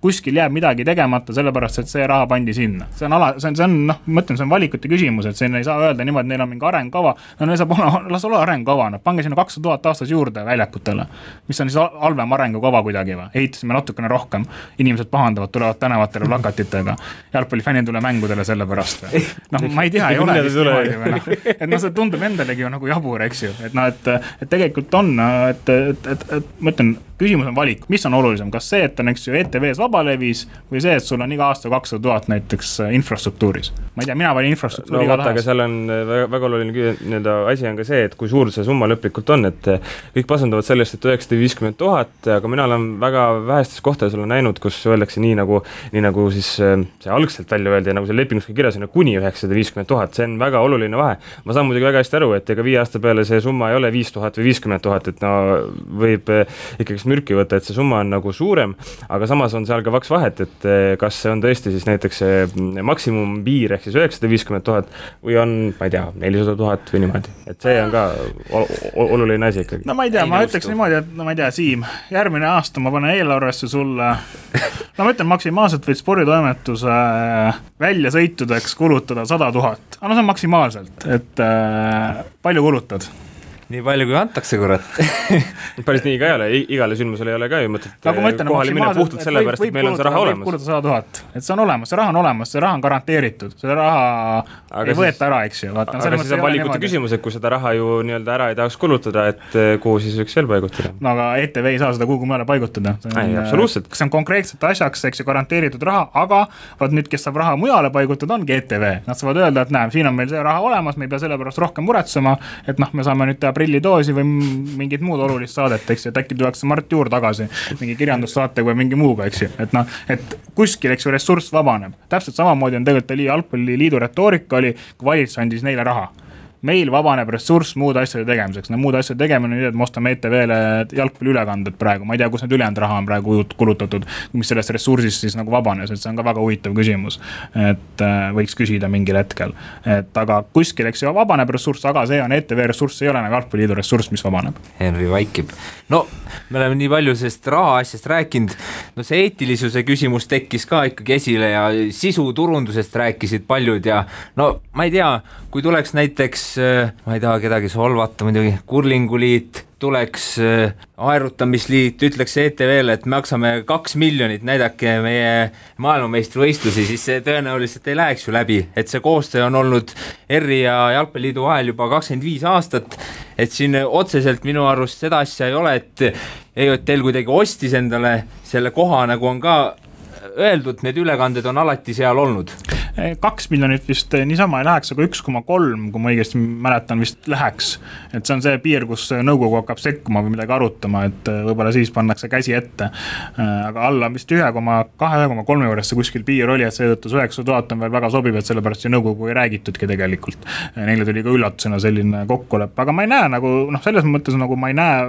kuskil jääb midagi tegemata, sellepärast et see raha pandi sinna. see on ala, see on, see on noh, ma ütlen, see on valikute küsimus, et siin ei saa öelda niimoodi, et neil on mingi arengukava. no neil saab olla, las olla arengukava, noh pange sinna kakssada tuhat aastas juurde väljakutele. mis on siis halvem arengukava kuidagi või, ehitasime natukene rohkem. inimesed pahandavad, tulevad tänavatele plakatitega. jalgpallifännid ei tule mängudele sellepärast või. noh, ma ei tea, ei ole vist niimoodi või noh. et noh, see tundub endalegi ju nagu jabur, eks ju, et noh, et, et tegelikult on, et, et, et, et ma ütlen küsimus on valik, mis on olulisem, kas see, et on, eks ju, ETV-s vabalevis või see, et sul on iga aasta kakssada tuhat näiteks äh, infrastruktuuris. ma ei tea, mina valin infrastruktuuri no, vaata, aga seal on äh, väga, väga oluline nii-öelda asi on ka see, et kui suur see summa lõplikult on, et äh, kõik pasundavad sellest, et üheksasada viiskümmend tuhat, aga mina olen väga vähestes kohtades olen näinud, kus öeldakse nii nagu, nii nagu siis see algselt välja öeldi ja nagu seal lepingus ka kirjas on, kuni üheksasada viiskümmend tuhat, see on väga oluline vahe. ma saan muidugi väga hästi aru, et ega viie aasta peale see summa ei ole viis tuhat või viiskümmend tuhat, et no võib ikkagist mürki võtta, et see summa on nagu suurem, aga samas on seal ka kaks vahet, et eh, kas see on tõesti siis näiteks see mm, maksimumpiir ehk siis üheksasada viiskümmend tuhat või on, ma ei tea, nelisada tuhat või niimoodi, et see on ka oluline asi ikkagi. no ma ei tea, ma ütleks niimoodi, et no ma ei tea, Siim, järgmine aasta ma panen eelarvesse sulle, no ma ütlen maksimaalselt võid sporditoimetuse äh, väljasõitudeks kulutada sada tuhat, aga no see on maksimaalselt, et äh, palju kulutad nii palju, kui antakse, kurat päris nii ka ei ole, igale sündmusele ei ole ka ju mõtet nagu ma ütlen, kohale minna puhtalt sellepärast, et meil on see raha olemas. kulutada sada tuhat, et see on olemas, see raha on olemas, see raha on garanteeritud, see raha aga ei siis, võeta ära, eks ju. aga siis on valikute küsimus, et kui seda raha ju nii-öelda ära ei tahaks kulutada, et eh, kuhu siis võiks veel paigutada? no aga ETV ei saa seda kuhugi mujale paigutada. absoluutselt. see on konkreetselt asjaks, eks ju, garanteeritud raha, aga vot nüüd, kes saab raha mujale paigutada, ongi ETV. Nad saavad öelda, et näe, siin on meil see raha olemas, me ei pea selle pärast rohkem muretsema, et noh, me saame nüüd teha prillidoosi või mingit muud olulist saadet, eks ju, et äkki tuuakse Mart Juur tagasi mingi kirjandussaatega või mingi muuga, eks ju, et noh, et kuskil, eks ju, ressurss vabaneb. täpselt samamoodi on tegelikult jalgpalliliidu retoorika oli, kui valitsus andis neile raha meil vabaneb ressurss muude asjade tegemiseks, no muude asjade tegemine on nii, et me ostame ETV-le jalgpalliülekanded praegu, ma ei tea, kus need ülejäänud raha on praegu kulutatud. mis sellest ressursist siis nagu vabanes, et see on ka väga huvitav küsimus. et äh, võiks küsida mingil hetkel, et aga kuskil, eks ju, vabaneb ressurss, aga see on ETV ressurss, ei ole enam jalgpalliliidu ressurss, mis vabaneb. Henri vaikib. no me oleme nii palju sellest raha asjast rääkinud, no see eetilisuse küsimus tekkis ka ikkagi esile ja sisuturundusest rääkisid paljud ja no ma ei tea, kui tuleks näiteks, ma ei taha kedagi solvata muidugi, kurlinguliit, tuleks äh, aerutamisliit, ütleks ETV-le, et maksame kaks miljonit, näidake meie maailmameistrivõistlusi, siis see tõenäoliselt ei läheks ju läbi, et see koostöö on olnud ERR-i ja Jalgpalliliidu vahel juba kakskümmend viis aastat, et siin otseselt minu arust seda asja ei ole, et EOTL kuidagi ostis endale selle koha, nagu on ka öeldud, need ülekanded on alati seal olnud kaks miljonit vist eh, niisama ei läheks, aga üks koma kolm, kui ma õigesti mäletan, vist läheks. et see on see piir, kus nõukogu hakkab sekkuma või midagi arutama, et eh, võib-olla siis pannakse käsi ette. aga alla vist ühe koma kahe, ühe koma kolme juures see kuskil piir oli, et seetõttu see üheksasada tuhat on veel väga sobiv, et sellepärast ju nõukogu ei räägitudki tegelikult. Neile tuli ka üllatusena selline kokkulepe, aga ma ei näe nagu noh, selles mõttes nagu ma ei näe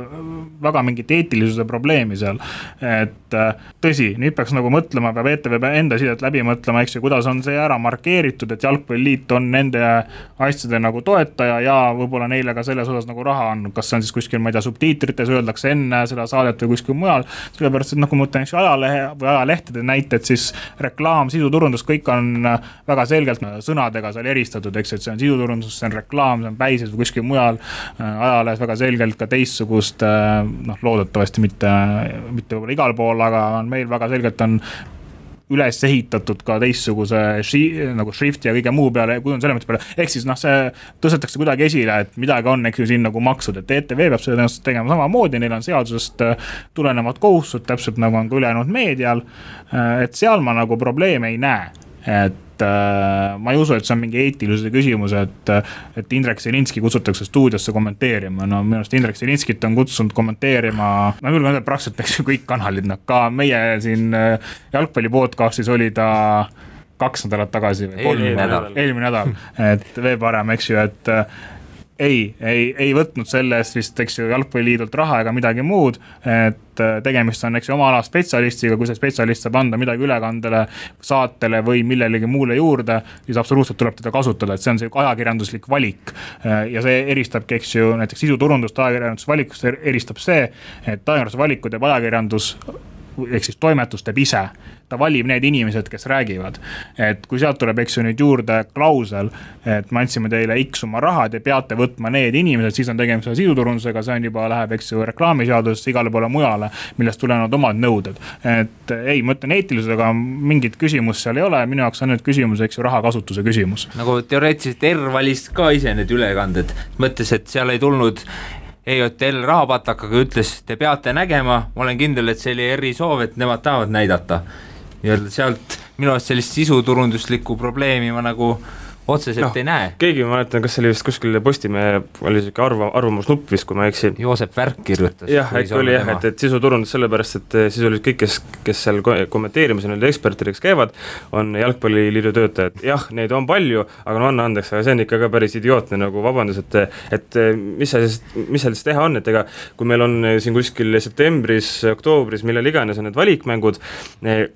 väga mingit eetilisuse probleemi seal. et tõsi, nüüd peaks nagu mõtlema, peab ETV enda sidet läbi mõtlema, eks ju, kuidas on see ära markeeritud, et jalgpalliliit on nende asjade nagu toetaja ja võib-olla neile ka selles osas nagu raha andnud, kas see on siis kuskil, ma ei tea, subtiitrites öeldakse enne seda saadet või kuskil mujal. sellepärast, et noh, kui ma võtan, ju, ajalehe või ajalehtede näited, siis reklaam, sisuturundus, kõik on väga selgelt sõnadega seal eristatud, eks et see on sisuturundus, see on reklaam, see on Päises või kuskil mujal. ajalehes väga selgelt ka teistsugust, noh, loodetavasti mitte, mitte võib-olla igal pool, aga on meil väga selgelt on üles ehitatud ka teistsuguse ši, nagu šrifti ja kõige muu peale, kujunduselemente peale. ehk siis noh, see tõstetakse kuidagi esile, et midagi on, eks ju, siin nagu maksud, et ETV peab seda tõenäoliselt tegema samamoodi, neil on seadusest äh, tulenevad kohustused, täpselt nagu on ka ülejäänud meedial. Äh, et seal ma nagu probleeme ei näe, et et äh, ma ei usu, et see on mingi eetilisuse küsimus, et, et Indrek Selinski kutsutakse stuudiosse kommenteerima, no minu arust Indrek Selinskit on kutsunud kommenteerima, ma julgen öelda, praktiliselt eks ju kõik kanalid, noh ka. Meie siin äh, jalgpalli podcast'is oli ta kaks nädalat tagasi või kolm nädalat, eelmine nädal, et veel parem, eks ju, et ei, ei, ei võtnud selle eest vist, eks ju, jalgpalliliidult raha ega midagi muud. et äh, tegemist on, eks ju, oma ala spetsialistiga, kui see spetsialist saab anda midagi ülekandele, saatele või millelegi muule juurde, siis absoluutselt tuleb teda kasutada, et see on sihuke ajakirjanduslik valik. Äh, ja see eristabki, eks ju, näiteks sisuturundust ajakirjandusvalikust eristab see, et ajakirjandusvaliku teeb ajakirjandus ehk siis toimetus teeb ise. ta valib need inimesed, kes räägivad. et kui sealt tuleb, eks ju nüüd juurde klausel, et me andsime teile X summa raha, te peate võtma need inimesed, siis on tegemist sisuturundusega, see on juba, läheb, eks ju, reklaamiseadusesse igale poole mujale, millest tulenevad omad nõuded. et ei, ma ütlen eetilisusega mingit küsimust seal ei ole, minu jaoks on nüüd küsimus, eks ju, rahakasutuse küsimus. nagu teoreetiliselt ERR valis ka ise need ülekanded, mõtles, et seal ei tulnud EJTL rahapatakaga ütles, te peate nägema, ma olen kindel, et see oli ERR-i soov, et nemad tahavad näidata. nii-öelda sealt minu arust sellist sisuturunduslikku probleemi ma nagu otseselt no, ei näe. keegi, ma mäletan, kas see oli vist kuskil Postimehe, oli sihuke arva, arvamusnupp vist, kui ma ei eksi. Joosep Värk kirjutas. jah, äkki oli jah, et, et sisuturundus sellepärast, et siis olid kõik, kes, kes seal kommenteerimas ja nii-öelda ekspertideks käivad, on Jalgpalliliidu töötajad, jah, neid on palju, aga no anna andeks, aga see on ikka ka päris idiootne nagu vabandus, et et mis seal siis, mis seal siis teha on, et ega kui meil on siin kuskil septembris, oktoobris, millal iganes on need valikmängud,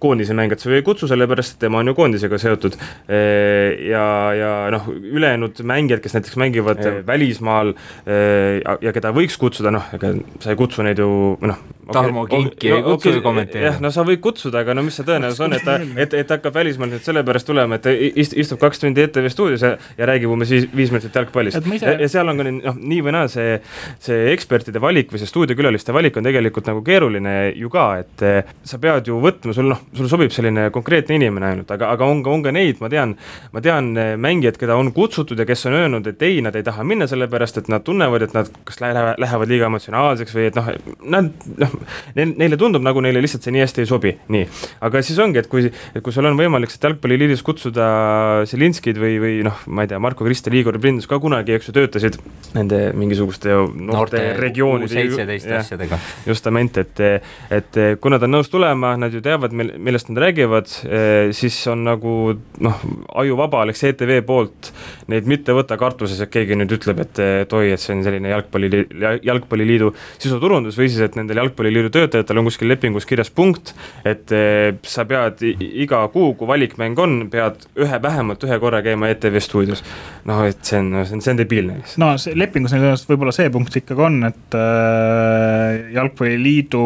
koondise mängijat sa ju ei kutsu, sellepärast et tema on ju koondisega seotud ja, ja ja noh, ülejäänud mängijad, kes näiteks mängivad e välismaal e ja keda võiks kutsuda, noh, ega sa ei kutsu neid ju noh okay,. Tarmo Kinki okay, ei kutsu okay, kommenteerima. jah, no sa võid kutsuda, aga no mis see tõenäosus on, et ta, et, et hakkab välismaalt nüüd sellepärast tulema, et ist, istub kaks tundi ETV stuudios ja, ja räägib umbes viis, viis minutit jalgpallist. Ise... Ja, ja seal on ka noh, nii või naa see, see ekspertide valik või see stuudiokülaliste valik on tegelikult nagu keeruline ju ka, et eh, sa pead ju võtma, sul noh, sul sobib selline konkreetne inimene ainult, aga, aga on ka, on ka neid, ma tean, ma tean eh, mängijaid, keda on kutsutud ja kes on öelnud, et ei, nad ei taha minna, sellepärast et nad tunnevad, et nad kas lähevad, lähevad liiga emotsionaalseks või et noh, nad noh, neil, neile tundub, nagu neile lihtsalt see nii hästi ei sobi, nii. aga siis ongi, et kui, et kui sul on võimalik sealt jalgpalliliidus kutsuda Zelinskid või, või noh, ma ei tea, Marko-Kristel, Igor Prindus ka kunagi, eks ju, töötasid nende mingisuguste noorte, noorte regioonide seitseteist asjadega. justament, et, et kui nad on nõus tulema, nad ju teavad, mil-, millest nad räägivad, siis on nagu noh, ajuvaba oleks ETV poolt neid mitte võtta kartuses, et keegi nüüd ütleb, et, et oi, et see on selline jalgpalli, jalgpalliliidu sisuturundus või siis, et nendel jalgpalliliidu töötajatel on kuskil lepingus kirjas punkt, et eh, sa pead iga kuu, kui valikmäng on, pead ühe, vähemalt ühe korra käima ETV stuudios. noh, et see on, see on, see on debiilne no see lepingus võib-olla see punkt ikkagi on, et äh, jalgpalliliidu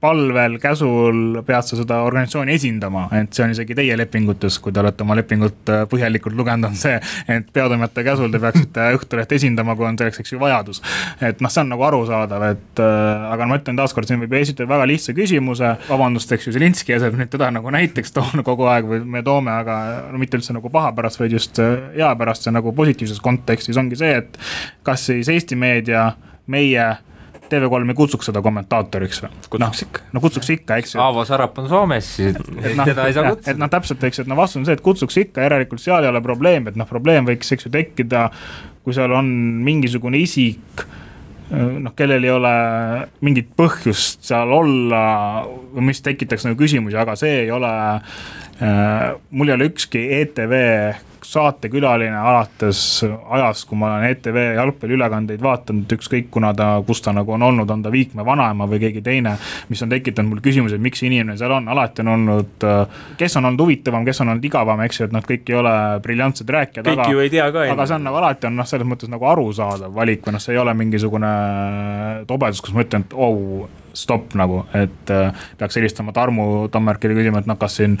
palvel, käsul pead sa seda organisatsiooni esindama, et see on isegi teie lepingutes, kui te olete oma lepingut äh, põhjalikult lugenud, on see, et peatoimetaja käsul te peaksite Õhtuleht esindama, kui on selleks, eks ju, vajadus. et noh, see on nagu arusaadav, et äh, aga ma ütlen taaskord, siin võib esitada väga lihtsa küsimuse, vabandust, eks ju, Zelinski et nüüd teda nagu näiteks toon kogu aeg või me toome, aga no mitte üldse nagu paha pärast, vaid just äh, hea pärast, see nagu positiivses kontekstis ongi see, et kas siis Eesti meedia, meie TV3 ei kutsuks seda kommentaatoriks või? kutsuks no, ikka. no kutsuks ikka, eks ju. Aavo Sarap on Soomes, siis no, teda ei saa kutsuda. et noh, täpselt, eks ju, et no vastus on see, et kutsuks ikka, järelikult seal ei ole probleemi, et noh, probleem võiks, eks ju, tekkida, kui seal on mingisugune isik noh, kellel ei ole mingit põhjust seal olla või mis tekitaks nagu küsimusi, aga see ei ole äh,, mul ei ole ükski ETV saatekülaline alates ajast, kui ma olen ETV jalgpalliülekandeid vaadanud, ükskõik kuna ta, kus ta nagu on olnud, on ta Viikme vanaema või keegi teine. mis on tekitanud mul küsimusi, et miks see inimene seal on, alati on olnud, kes on olnud huvitavam, kes on olnud igavam, eks ju, et nad kõik ei ole briljantsed rääkijad. kõik aga, ju ei tea ka. aga see on nagu alati on noh, selles mõttes nagu arusaadav valik või noh, see ei ole mingisugune tobedus, kus ma ütlen, et oh stopp nagu, et äh, peaks helistama Tarmu Tammerkile küsima, et noh, kas siin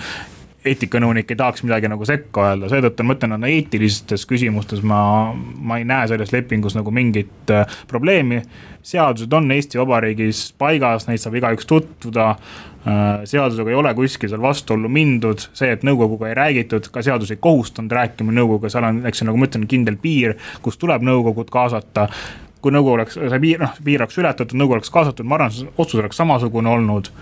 eetikanõunik ei tahaks midagi nagu sekka öelda, seetõttu ma ütlen, et eetilistes küsimustes ma, ma ei näe selles lepingus nagu mingit äh, probleemi. seadused on Eesti Vabariigis paigas, neid saab igaüks tutvuda äh,. seadusega ei ole kuskil seal vastuollu mindud, see, et nõukoguga ei räägitud, ka seadus ei kohustanud rääkima nõukoguga, seal on, eks ju, nagu ma ütlen, kindel piir, kus tuleb nõukogud kaasata kui nõukogu oleks, see piir, noh, piir oleks ületatud, nõukogu oleks kaasatud, ma arvan, otsus oleks samasugune olnud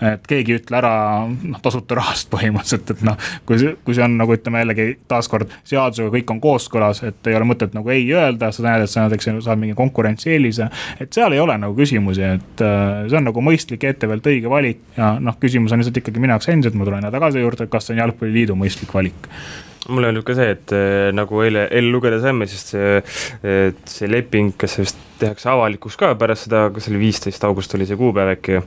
et keegi ei ütle ära noh, tasuta rahast põhimõtteliselt, et noh, kui see, kui see on nagu ütleme jällegi taaskord seadusega kõik on kooskõlas, et ei ole mõtet nagu ei öelda, sa näed, et sa näiteks saad mingi konkurentsieelise. et seal ei ole nagu küsimusi, et äh, see on nagu mõistlik ETV-lt õige valik ja noh, küsimus on lihtsalt ikkagi minu jaoks endiselt, ma tulen tagasi juurde, kas see on jalgpalliliidu mõistlik valik mul on nüüd ka see, et äh, nagu eile, eile lugeda saime, siis et see leping, kas see vist tehakse avalikuks ka pärast seda, kas see oli viisteist august oli see kuupäev äkki.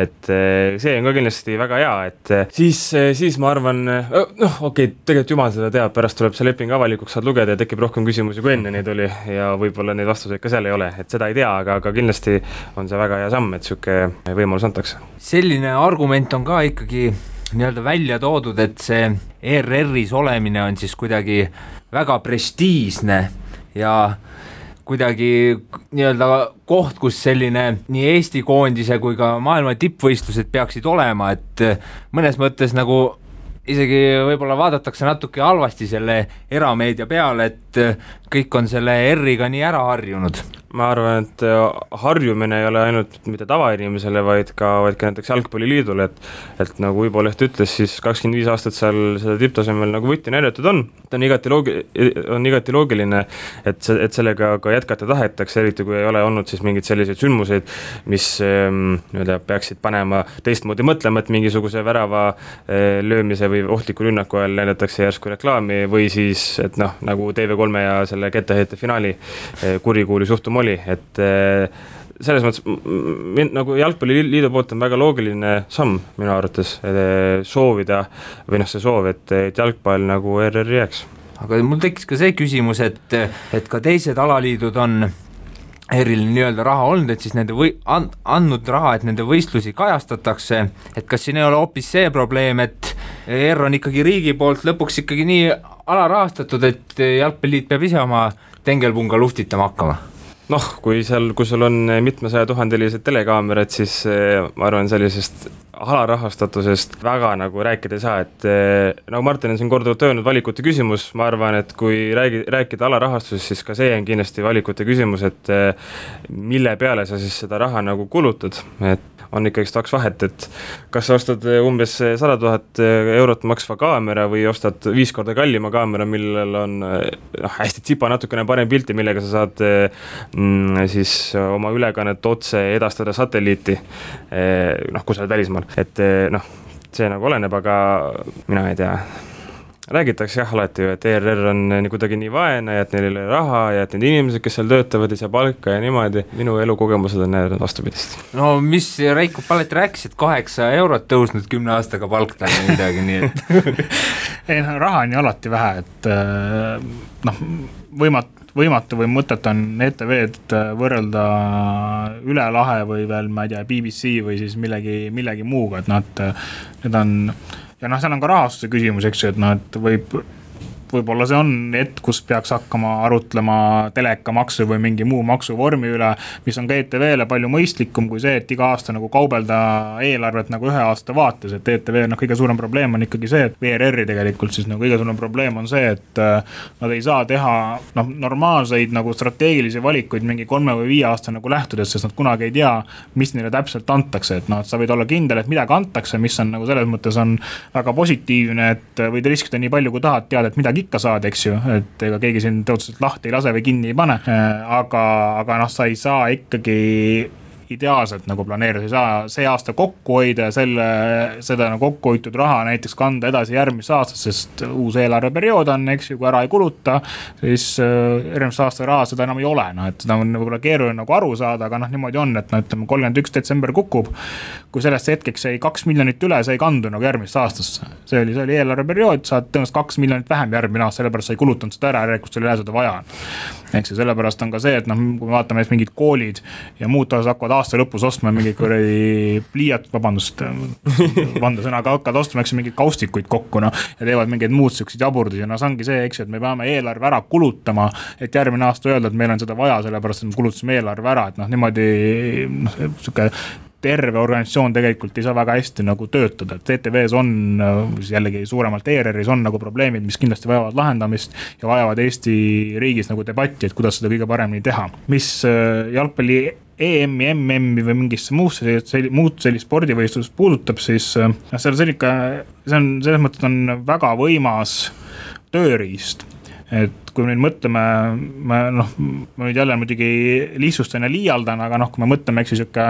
et äh, see on ka kindlasti väga hea, et siis, siis ma arvan, noh, okei okay,, tegelikult jumal seda teab, pärast tuleb see leping avalikuks, saad lugeda ja tekib rohkem küsimusi, kui enne neid oli ja võib-olla neid vastuseid ka seal ei ole, et seda ei tea, aga, aga kindlasti on see väga hea samm, et sihuke võimalus antakse. selline argument on ka ikkagi nii-öelda välja toodud, et see ERR-is olemine on siis kuidagi väga prestiižne ja kuidagi nii-öelda koht, kus selline nii Eesti koondise kui ka maailma tippvõistlused peaksid olema, et mõnes mõttes nagu isegi võib-olla vaadatakse natuke halvasti selle erameedia peale, et kõik on selle R-iga nii ära harjunud. Ma arvan, et äh, harjumine ei ole ainult mitte tavainimesele, vaid ka, vaid ka näiteks Jalgpalliliidule, et et nagu Uibo Leht ütles, siis kakskümmend viis aastat seal seda tipptasemel nagu võtti näidatud on, ta on igati loogi-, on igati loogiline, et see, et sellega ka jätkata tahetakse, eriti kui ei ole olnud siis mingeid selliseid sündmuseid, mis nii-öelda peaksid panema teistmoodi mõtlema, et mingisuguse värava äh, löömise või ohtliku rünnaku ajal näidatakse järsku reklaami või siis, et noh, nagu TV3 ja selle kettaheite finaali äh, kurikuulus juhtum oli, et eh, selles mõttes nagu Jalgpalliliidu poolt on väga loogiline samm minu arvates eh, soovida või noh, see soov, et, et jalgpall nagu ERR-i jääks. aga mul tekkis ka see küsimus, et, et ka teised alaliidud on ERR-il nii-öelda raha olnud, et siis nende või-, and-, andnud raha, et nende võistlusi kajastatakse, et kas siin ei ole hoopis see probleem, et ERR on ikkagi riigi poolt lõpuks ikkagi nii alarahastatud, et Jalgpalliliit peab ise oma tengelpunga luhtitama hakkama noh, kui seal, kui sul on mitmesajatuhandelised telekaamerad, siis eh, ma arvan, sellisest alarahastatusest väga nagu rääkida ei saa, et eh, nagu Martin on siin korduvalt öelnud, valikute küsimus, ma arvan, et kui räägi, rääkida alarahastusest, siis ka see on kindlasti valikute küsimus, et eh, mille peale sa siis seda raha nagu kulutad, et on ikkagist kaks vahet, et kas sa ostad umbes sada tuhat eurot maksva kaamera või ostad viis korda kallima kaamera, millel on noh, hästi tsipa natukene parem pilti, millega sa saad siis oma ülekannet otse edastada satelliiti, noh, kui sa oled välismaal, et noh, see nagu oleneb, aga mina ei tea räägitakse jah alati ju, et ERR on nii kuidagi nii vaene ja et neil ei ole raha ja et need inimesed, kes seal töötavad, ei saa palka ja niimoodi. minu elukogemused on näidanud vastupidist. no mis Reiko Pallet rääkis, et kaheksa eurot tõusnud kümne aastaga palk tal või midagi, nii et ei noh, raha on ju alati vähe, et äh, noh, võimatu võimatu või mõtet on ETV-d võrrelda üle lahe või veel, ma ei tea, BBC või siis millegi, millegi muuga, et noh, et need on ja noh, seal on ka rahastuse küsimus, eks ju, et noh, et võib võib-olla see on hetk, kus peaks hakkama arutlema telekamaksu või mingi muu maksuvormi üle, mis on ka ETV-le palju mõistlikum kui see, et iga aasta nagu kaubelda eelarvet nagu ühe aasta vaates, et ETV noh, kõige suurem probleem on ikkagi see, et ERR-i tegelikult siis nagu kõige suurem probleem on see, et äh, nad ei saa teha noh, normaalseid nagu strateegilisi valikuid mingi kolme või viie aasta nagu lähtudes, sest nad kunagi ei tea, mis neile täpselt antakse, et noh, et sa võid olla kindel, et midagi antakse, mis on nagu selles mõttes on väga positiivne, et võid riskida nii palju, kui tahad, tead, et midagi ikka saad, eks ju, et ega keegi sind otseselt lahti ei lase või kinni ei pane. Äh, aga, aga noh, sa ei saa ikkagi ideaalselt nagu planeerida, ei saa see aasta kokku hoida ja selle, seda nagu kokku hoitud raha näiteks kanda edasi järgmisse aastasse, sest uus eelarveperiood on, eks ju, kui ära ei kuluta, siis äh, järgmise aasta raha seda enam ei ole, noh et seda on võib-olla keeruline nagu aru saada, aga noh, niimoodi on, et no ütleme, kolmkümmend üks detsember kukub. kui sellest hetkeks jäi kaks miljonit üle, see ei kandu nagu järgmisse aastasse, see oli, see oli eelarveperiood, saad tõenäoliselt kaks miljonit vähem järgmine aasta, sellepärast sa ei kulutanud seda ära, järelikult sul ei lähe seda vaja. eks ju, sellepärast on ka see, et noh, kui me vaatame näiteks mingid koolid ja muud asjad hakkavad aasta lõpus ostma mingeid kuradi pliiat, vabandust, vandesõnaga hakkavad ostma, eks ju, mingeid kaustikuid kokku noh. ja teevad mingeid muud siukseid jaburdusi, no see ongi see, eks ju, et me peame eelarve ära kulutama. et järgmine aasta öelda, et meil on seda vaja, sellepärast et me kulutasime eelarve ära, et noh, niimoodi noh, sihuke terve organisatsioon tegelikult ei saa väga hästi nagu töötada, et ETV-s on, jällegi suuremalt ERR-is on nagu probleemid, mis kindlasti vajavad lahendamist. ja vajavad Eesti riigis nagu debatti, et kuidas seda kõige paremini teha, mis äh, jalgpalli EM-i, MM-i või mingisse muusse, muud sellist spordivõistlust puudutab, siis äh, noh, seal on selline, see on selles mõttes on väga võimas tööriist et kui me nüüd mõtleme, me noh, ma nüüd jälle muidugi lihtsustan ja liialdan, aga noh, kui me mõtleme, eks ju sihuke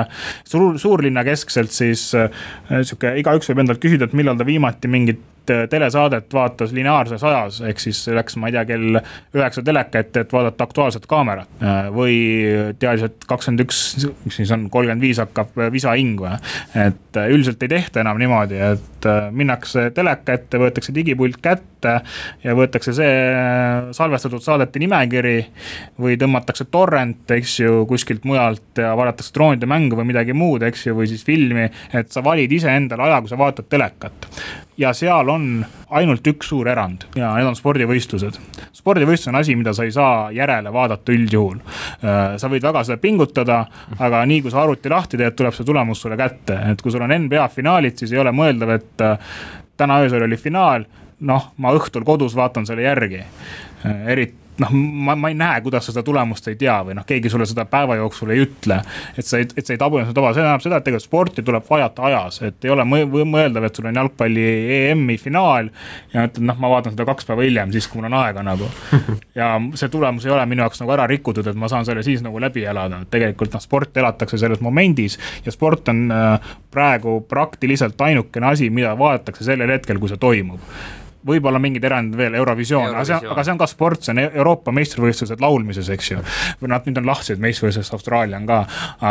suur, suurlinna keskselt, siis äh, sihuke igaüks võib endalt küsida, et millal ta viimati mingit äh, telesaadet vaatas lineaarses ajas, ehk siis läks, ma ei tea, kell üheksa teleka ette, et vaadata Aktuaalset Kaamerat. Äh, või teadis, et kakskümmend üks, mis siis on, kolmkümmend viis hakkab visahing või. et üldiselt ei tehta enam niimoodi, et minnakse teleka ette, võetakse digipult kätte ja võetakse see salvestatud saadete nimekiri või tõmmatakse torrent, eks ju, kuskilt mujalt ja vaadatakse droonide mängu või midagi muud, eks ju, või siis filmi, et sa valid iseendale aja, kui sa vaatad telekat. Ja seal on ainult üks suur erand ja need on spordivõistlused. spordivõistlus on asi, mida sa ei saa järele vaadata üldjuhul. Äh, sa võid väga seda pingutada, aga nii kui sa arvuti lahti teed, tuleb see tulemus sulle kätte, et kui sul on NBA finaalid, siis ei ole mõeldav, et äh, täna öösel oli finaal noh, ma õhtul kodus vaatan selle järgi. eriti noh, ma, ma ei näe, kuidas sa seda tulemust ei tea või noh, keegi sulle seda päeva jooksul ei ütle. et sa ei, et sa ei tabu ennast taba, see tähendab seda, et tegelikult sporti tuleb vaadata ajas, et ei ole mõeldav, et sul on jalgpalli EM-i finaal. ja ütled, noh, ma vaatan seda kaks päeva hiljem, siis kui mul on aega nagu. ja see tulemus ei ole minu jaoks nagu ära rikutud, et ma saan selle siis nagu läbi elada, et tegelikult noh, sport elatakse selles momendis. ja sport on äh, praegu praktiliselt ainukene asi, mida vaadatakse sellel hetkel, kui see toimub võib-olla mingid erandid veel, Eurovisioon, aga see on, aga see on ka sport, see on Euroopa meistrivõistlused laulmises, eks ju. või noh, nüüd on lahtised meistrivõistlused, Austraalia on ka,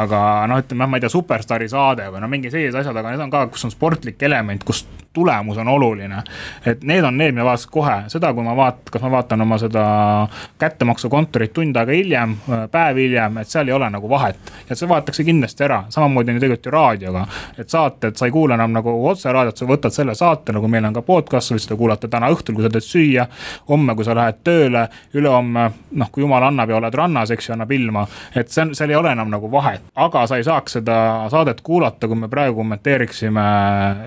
aga noh, ütleme, ma ei tea, superstaari saade või no mingi sellised asjad, aga need on ka, kus on sportlik element, kus tulemus on oluline. et need on need, mida vaatasin kohe, seda, kui ma vaat-, kas ma vaatan oma seda kättemaksukontorit tund aega hiljem, päev hiljem, et seal ei ole nagu vahet. ja see vaadatakse kindlasti ära, samamoodi on ju tegelikult ju raadioga. et saated, sa ei kuula enam nagu otseraadiot, sa võtad selle saate, nagu meil on ka podcast, võid seda kuulata täna õhtul, kui sa teed süüa. homme, kui sa lähed tööle, ülehomme, noh, kui jumal annab ja oled rannas, eks ju, annab ilma. et see on, seal ei ole enam nagu vahet, aga sa ei saaks seda saadet kuulata, kui me praegu kommenteeriksime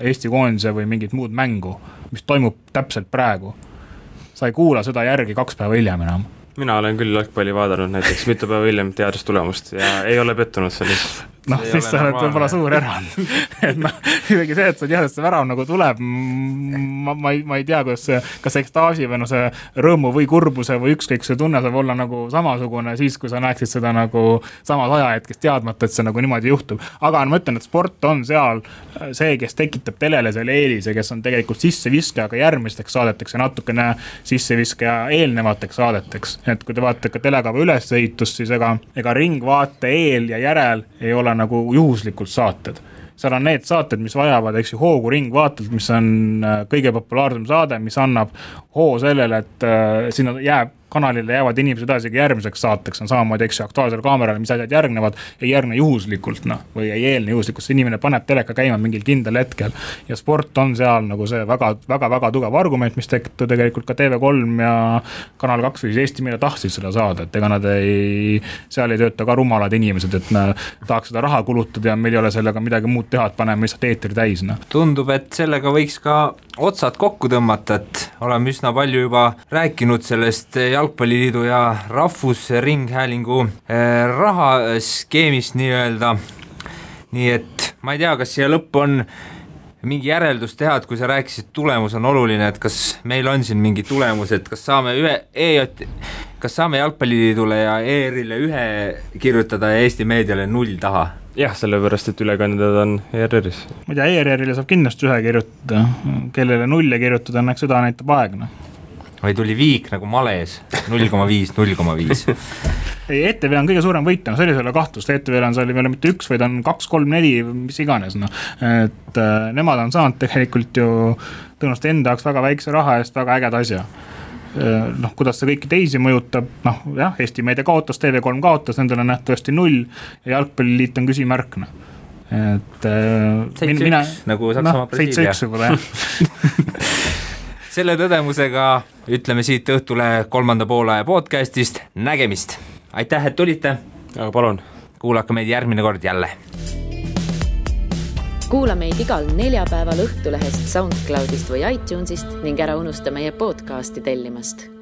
Eesti koondise või mingit muud mängu, mis toimub täpselt praegu. sa ei kuula seda järgi kaks päeva hiljem enam mina olen küll jalgpalli vaadanud näiteks mitu päeva hiljem teadustulemust ja ei ole pettunud selles noh, siis sa oled võib-olla suur erand et noh, isegi see, et sa tead, et see värav nagu tuleb, ma, ma ei, ma ei tea, kuidas see, kas ekstaasi või noh, see rõõmu või kurbuse või ükskõik, see tunne saab olla nagu samasugune siis, kui sa näeksid seda nagu samas ajahetkes teadmata, et see nagu niimoodi juhtub. aga ma ütlen, et sport on seal see, kes tekitab telele selle eelise, kes on tegelikult sisseviskaja ka järgmisteks saadeteks ja natukene sisseviskaja eelnevateks saadeteks. et kui te vaatate ka telekava ülesehitust, siis ega, ega ringvaate eel ja järel ei ole ole nagu juhuslikult saated. seal on need saated, mis vajavad, eks ju, hoogu Ringvaatelt, mis on äh, kõige populaarsem saade, mis annab hoo sellele, et äh, sinna jääb kanalile jäävad inimesed edasi ka järgmiseks saateks, on samamoodi, eks ju, Aktuaalsele Kaamerale, mis asjad järgnevad, ei järgne juhuslikult, noh, või ei eelne juhuslikult, see inimene paneb teleka käima mingil kindlal hetkel. ja sport on seal nagu see väga, väga, väga tugev argument, mis tegelikult ka TV3 ja Kanal kaks või siis Eesti Meedia tahtsid seda saada, et ega nad ei, seal ei tööta ka rumalad inimesed, et tahaks seda raha kulutada ja meil ei ole sellega midagi muud teha, et paneme lihtsalt eetri täis, noh. tundub, et sellega võiks ka otsad kokku tõmmata, et oleme üsna palju juba rääkinud sellest Jalgpalliliidu ja Rahvusringhäälingu eh, rahaskeemist nii-öelda. nii et ma ei tea, kas siia lõppu on mingi järeldus teha, et kui sa rääkisid, tulemus on oluline, et kas meil on siin mingi tulemus, et kas saame ühe EJ, kas saame Jalgpalliliidule ja ERR-ile ühe kirjutada ja Eesti meediale null taha? jah, sellepärast, et ülekandjad on ERR-is. ma ei tea, ERR-ile saab kindlasti ühe kirjutada, kellele nulle kirjutada, õnneks seda näitab aeg, noh või tuli viik nagu males, null koma viis, null koma viis. ei, ETV on kõige suurem võitja, no selles ei ole kahtlust, ETV-l on seal ei ole mitte üks, vaid on kaks, kolm, neli, mis iganes, noh. et äh, nemad on saanud tegelikult ju tõenäoliselt enda jaoks väga väikse raha eest väga ägeda asja äh, noh, kuidas see kõiki teisi mõjutab, noh jah, Eesti Meedia kaotas, TV3 kaotas, nendel on nähtavasti null ja jalgpalliliit on küsimärk, noh et äh,. seitse üks nagu Saksamaa no, Brasiilia. seitse üks võib-olla jah selle tõdemusega ütleme siit Õhtule kolmanda poolaja podcast'ist nägemist. aitäh, et tulite. aga palun. kuulake meid järgmine kord jälle. kuula meid igal neljapäeval Õhtulehest, SoundCloudist või iTunesist ning ära unusta meie podcast'i tellimast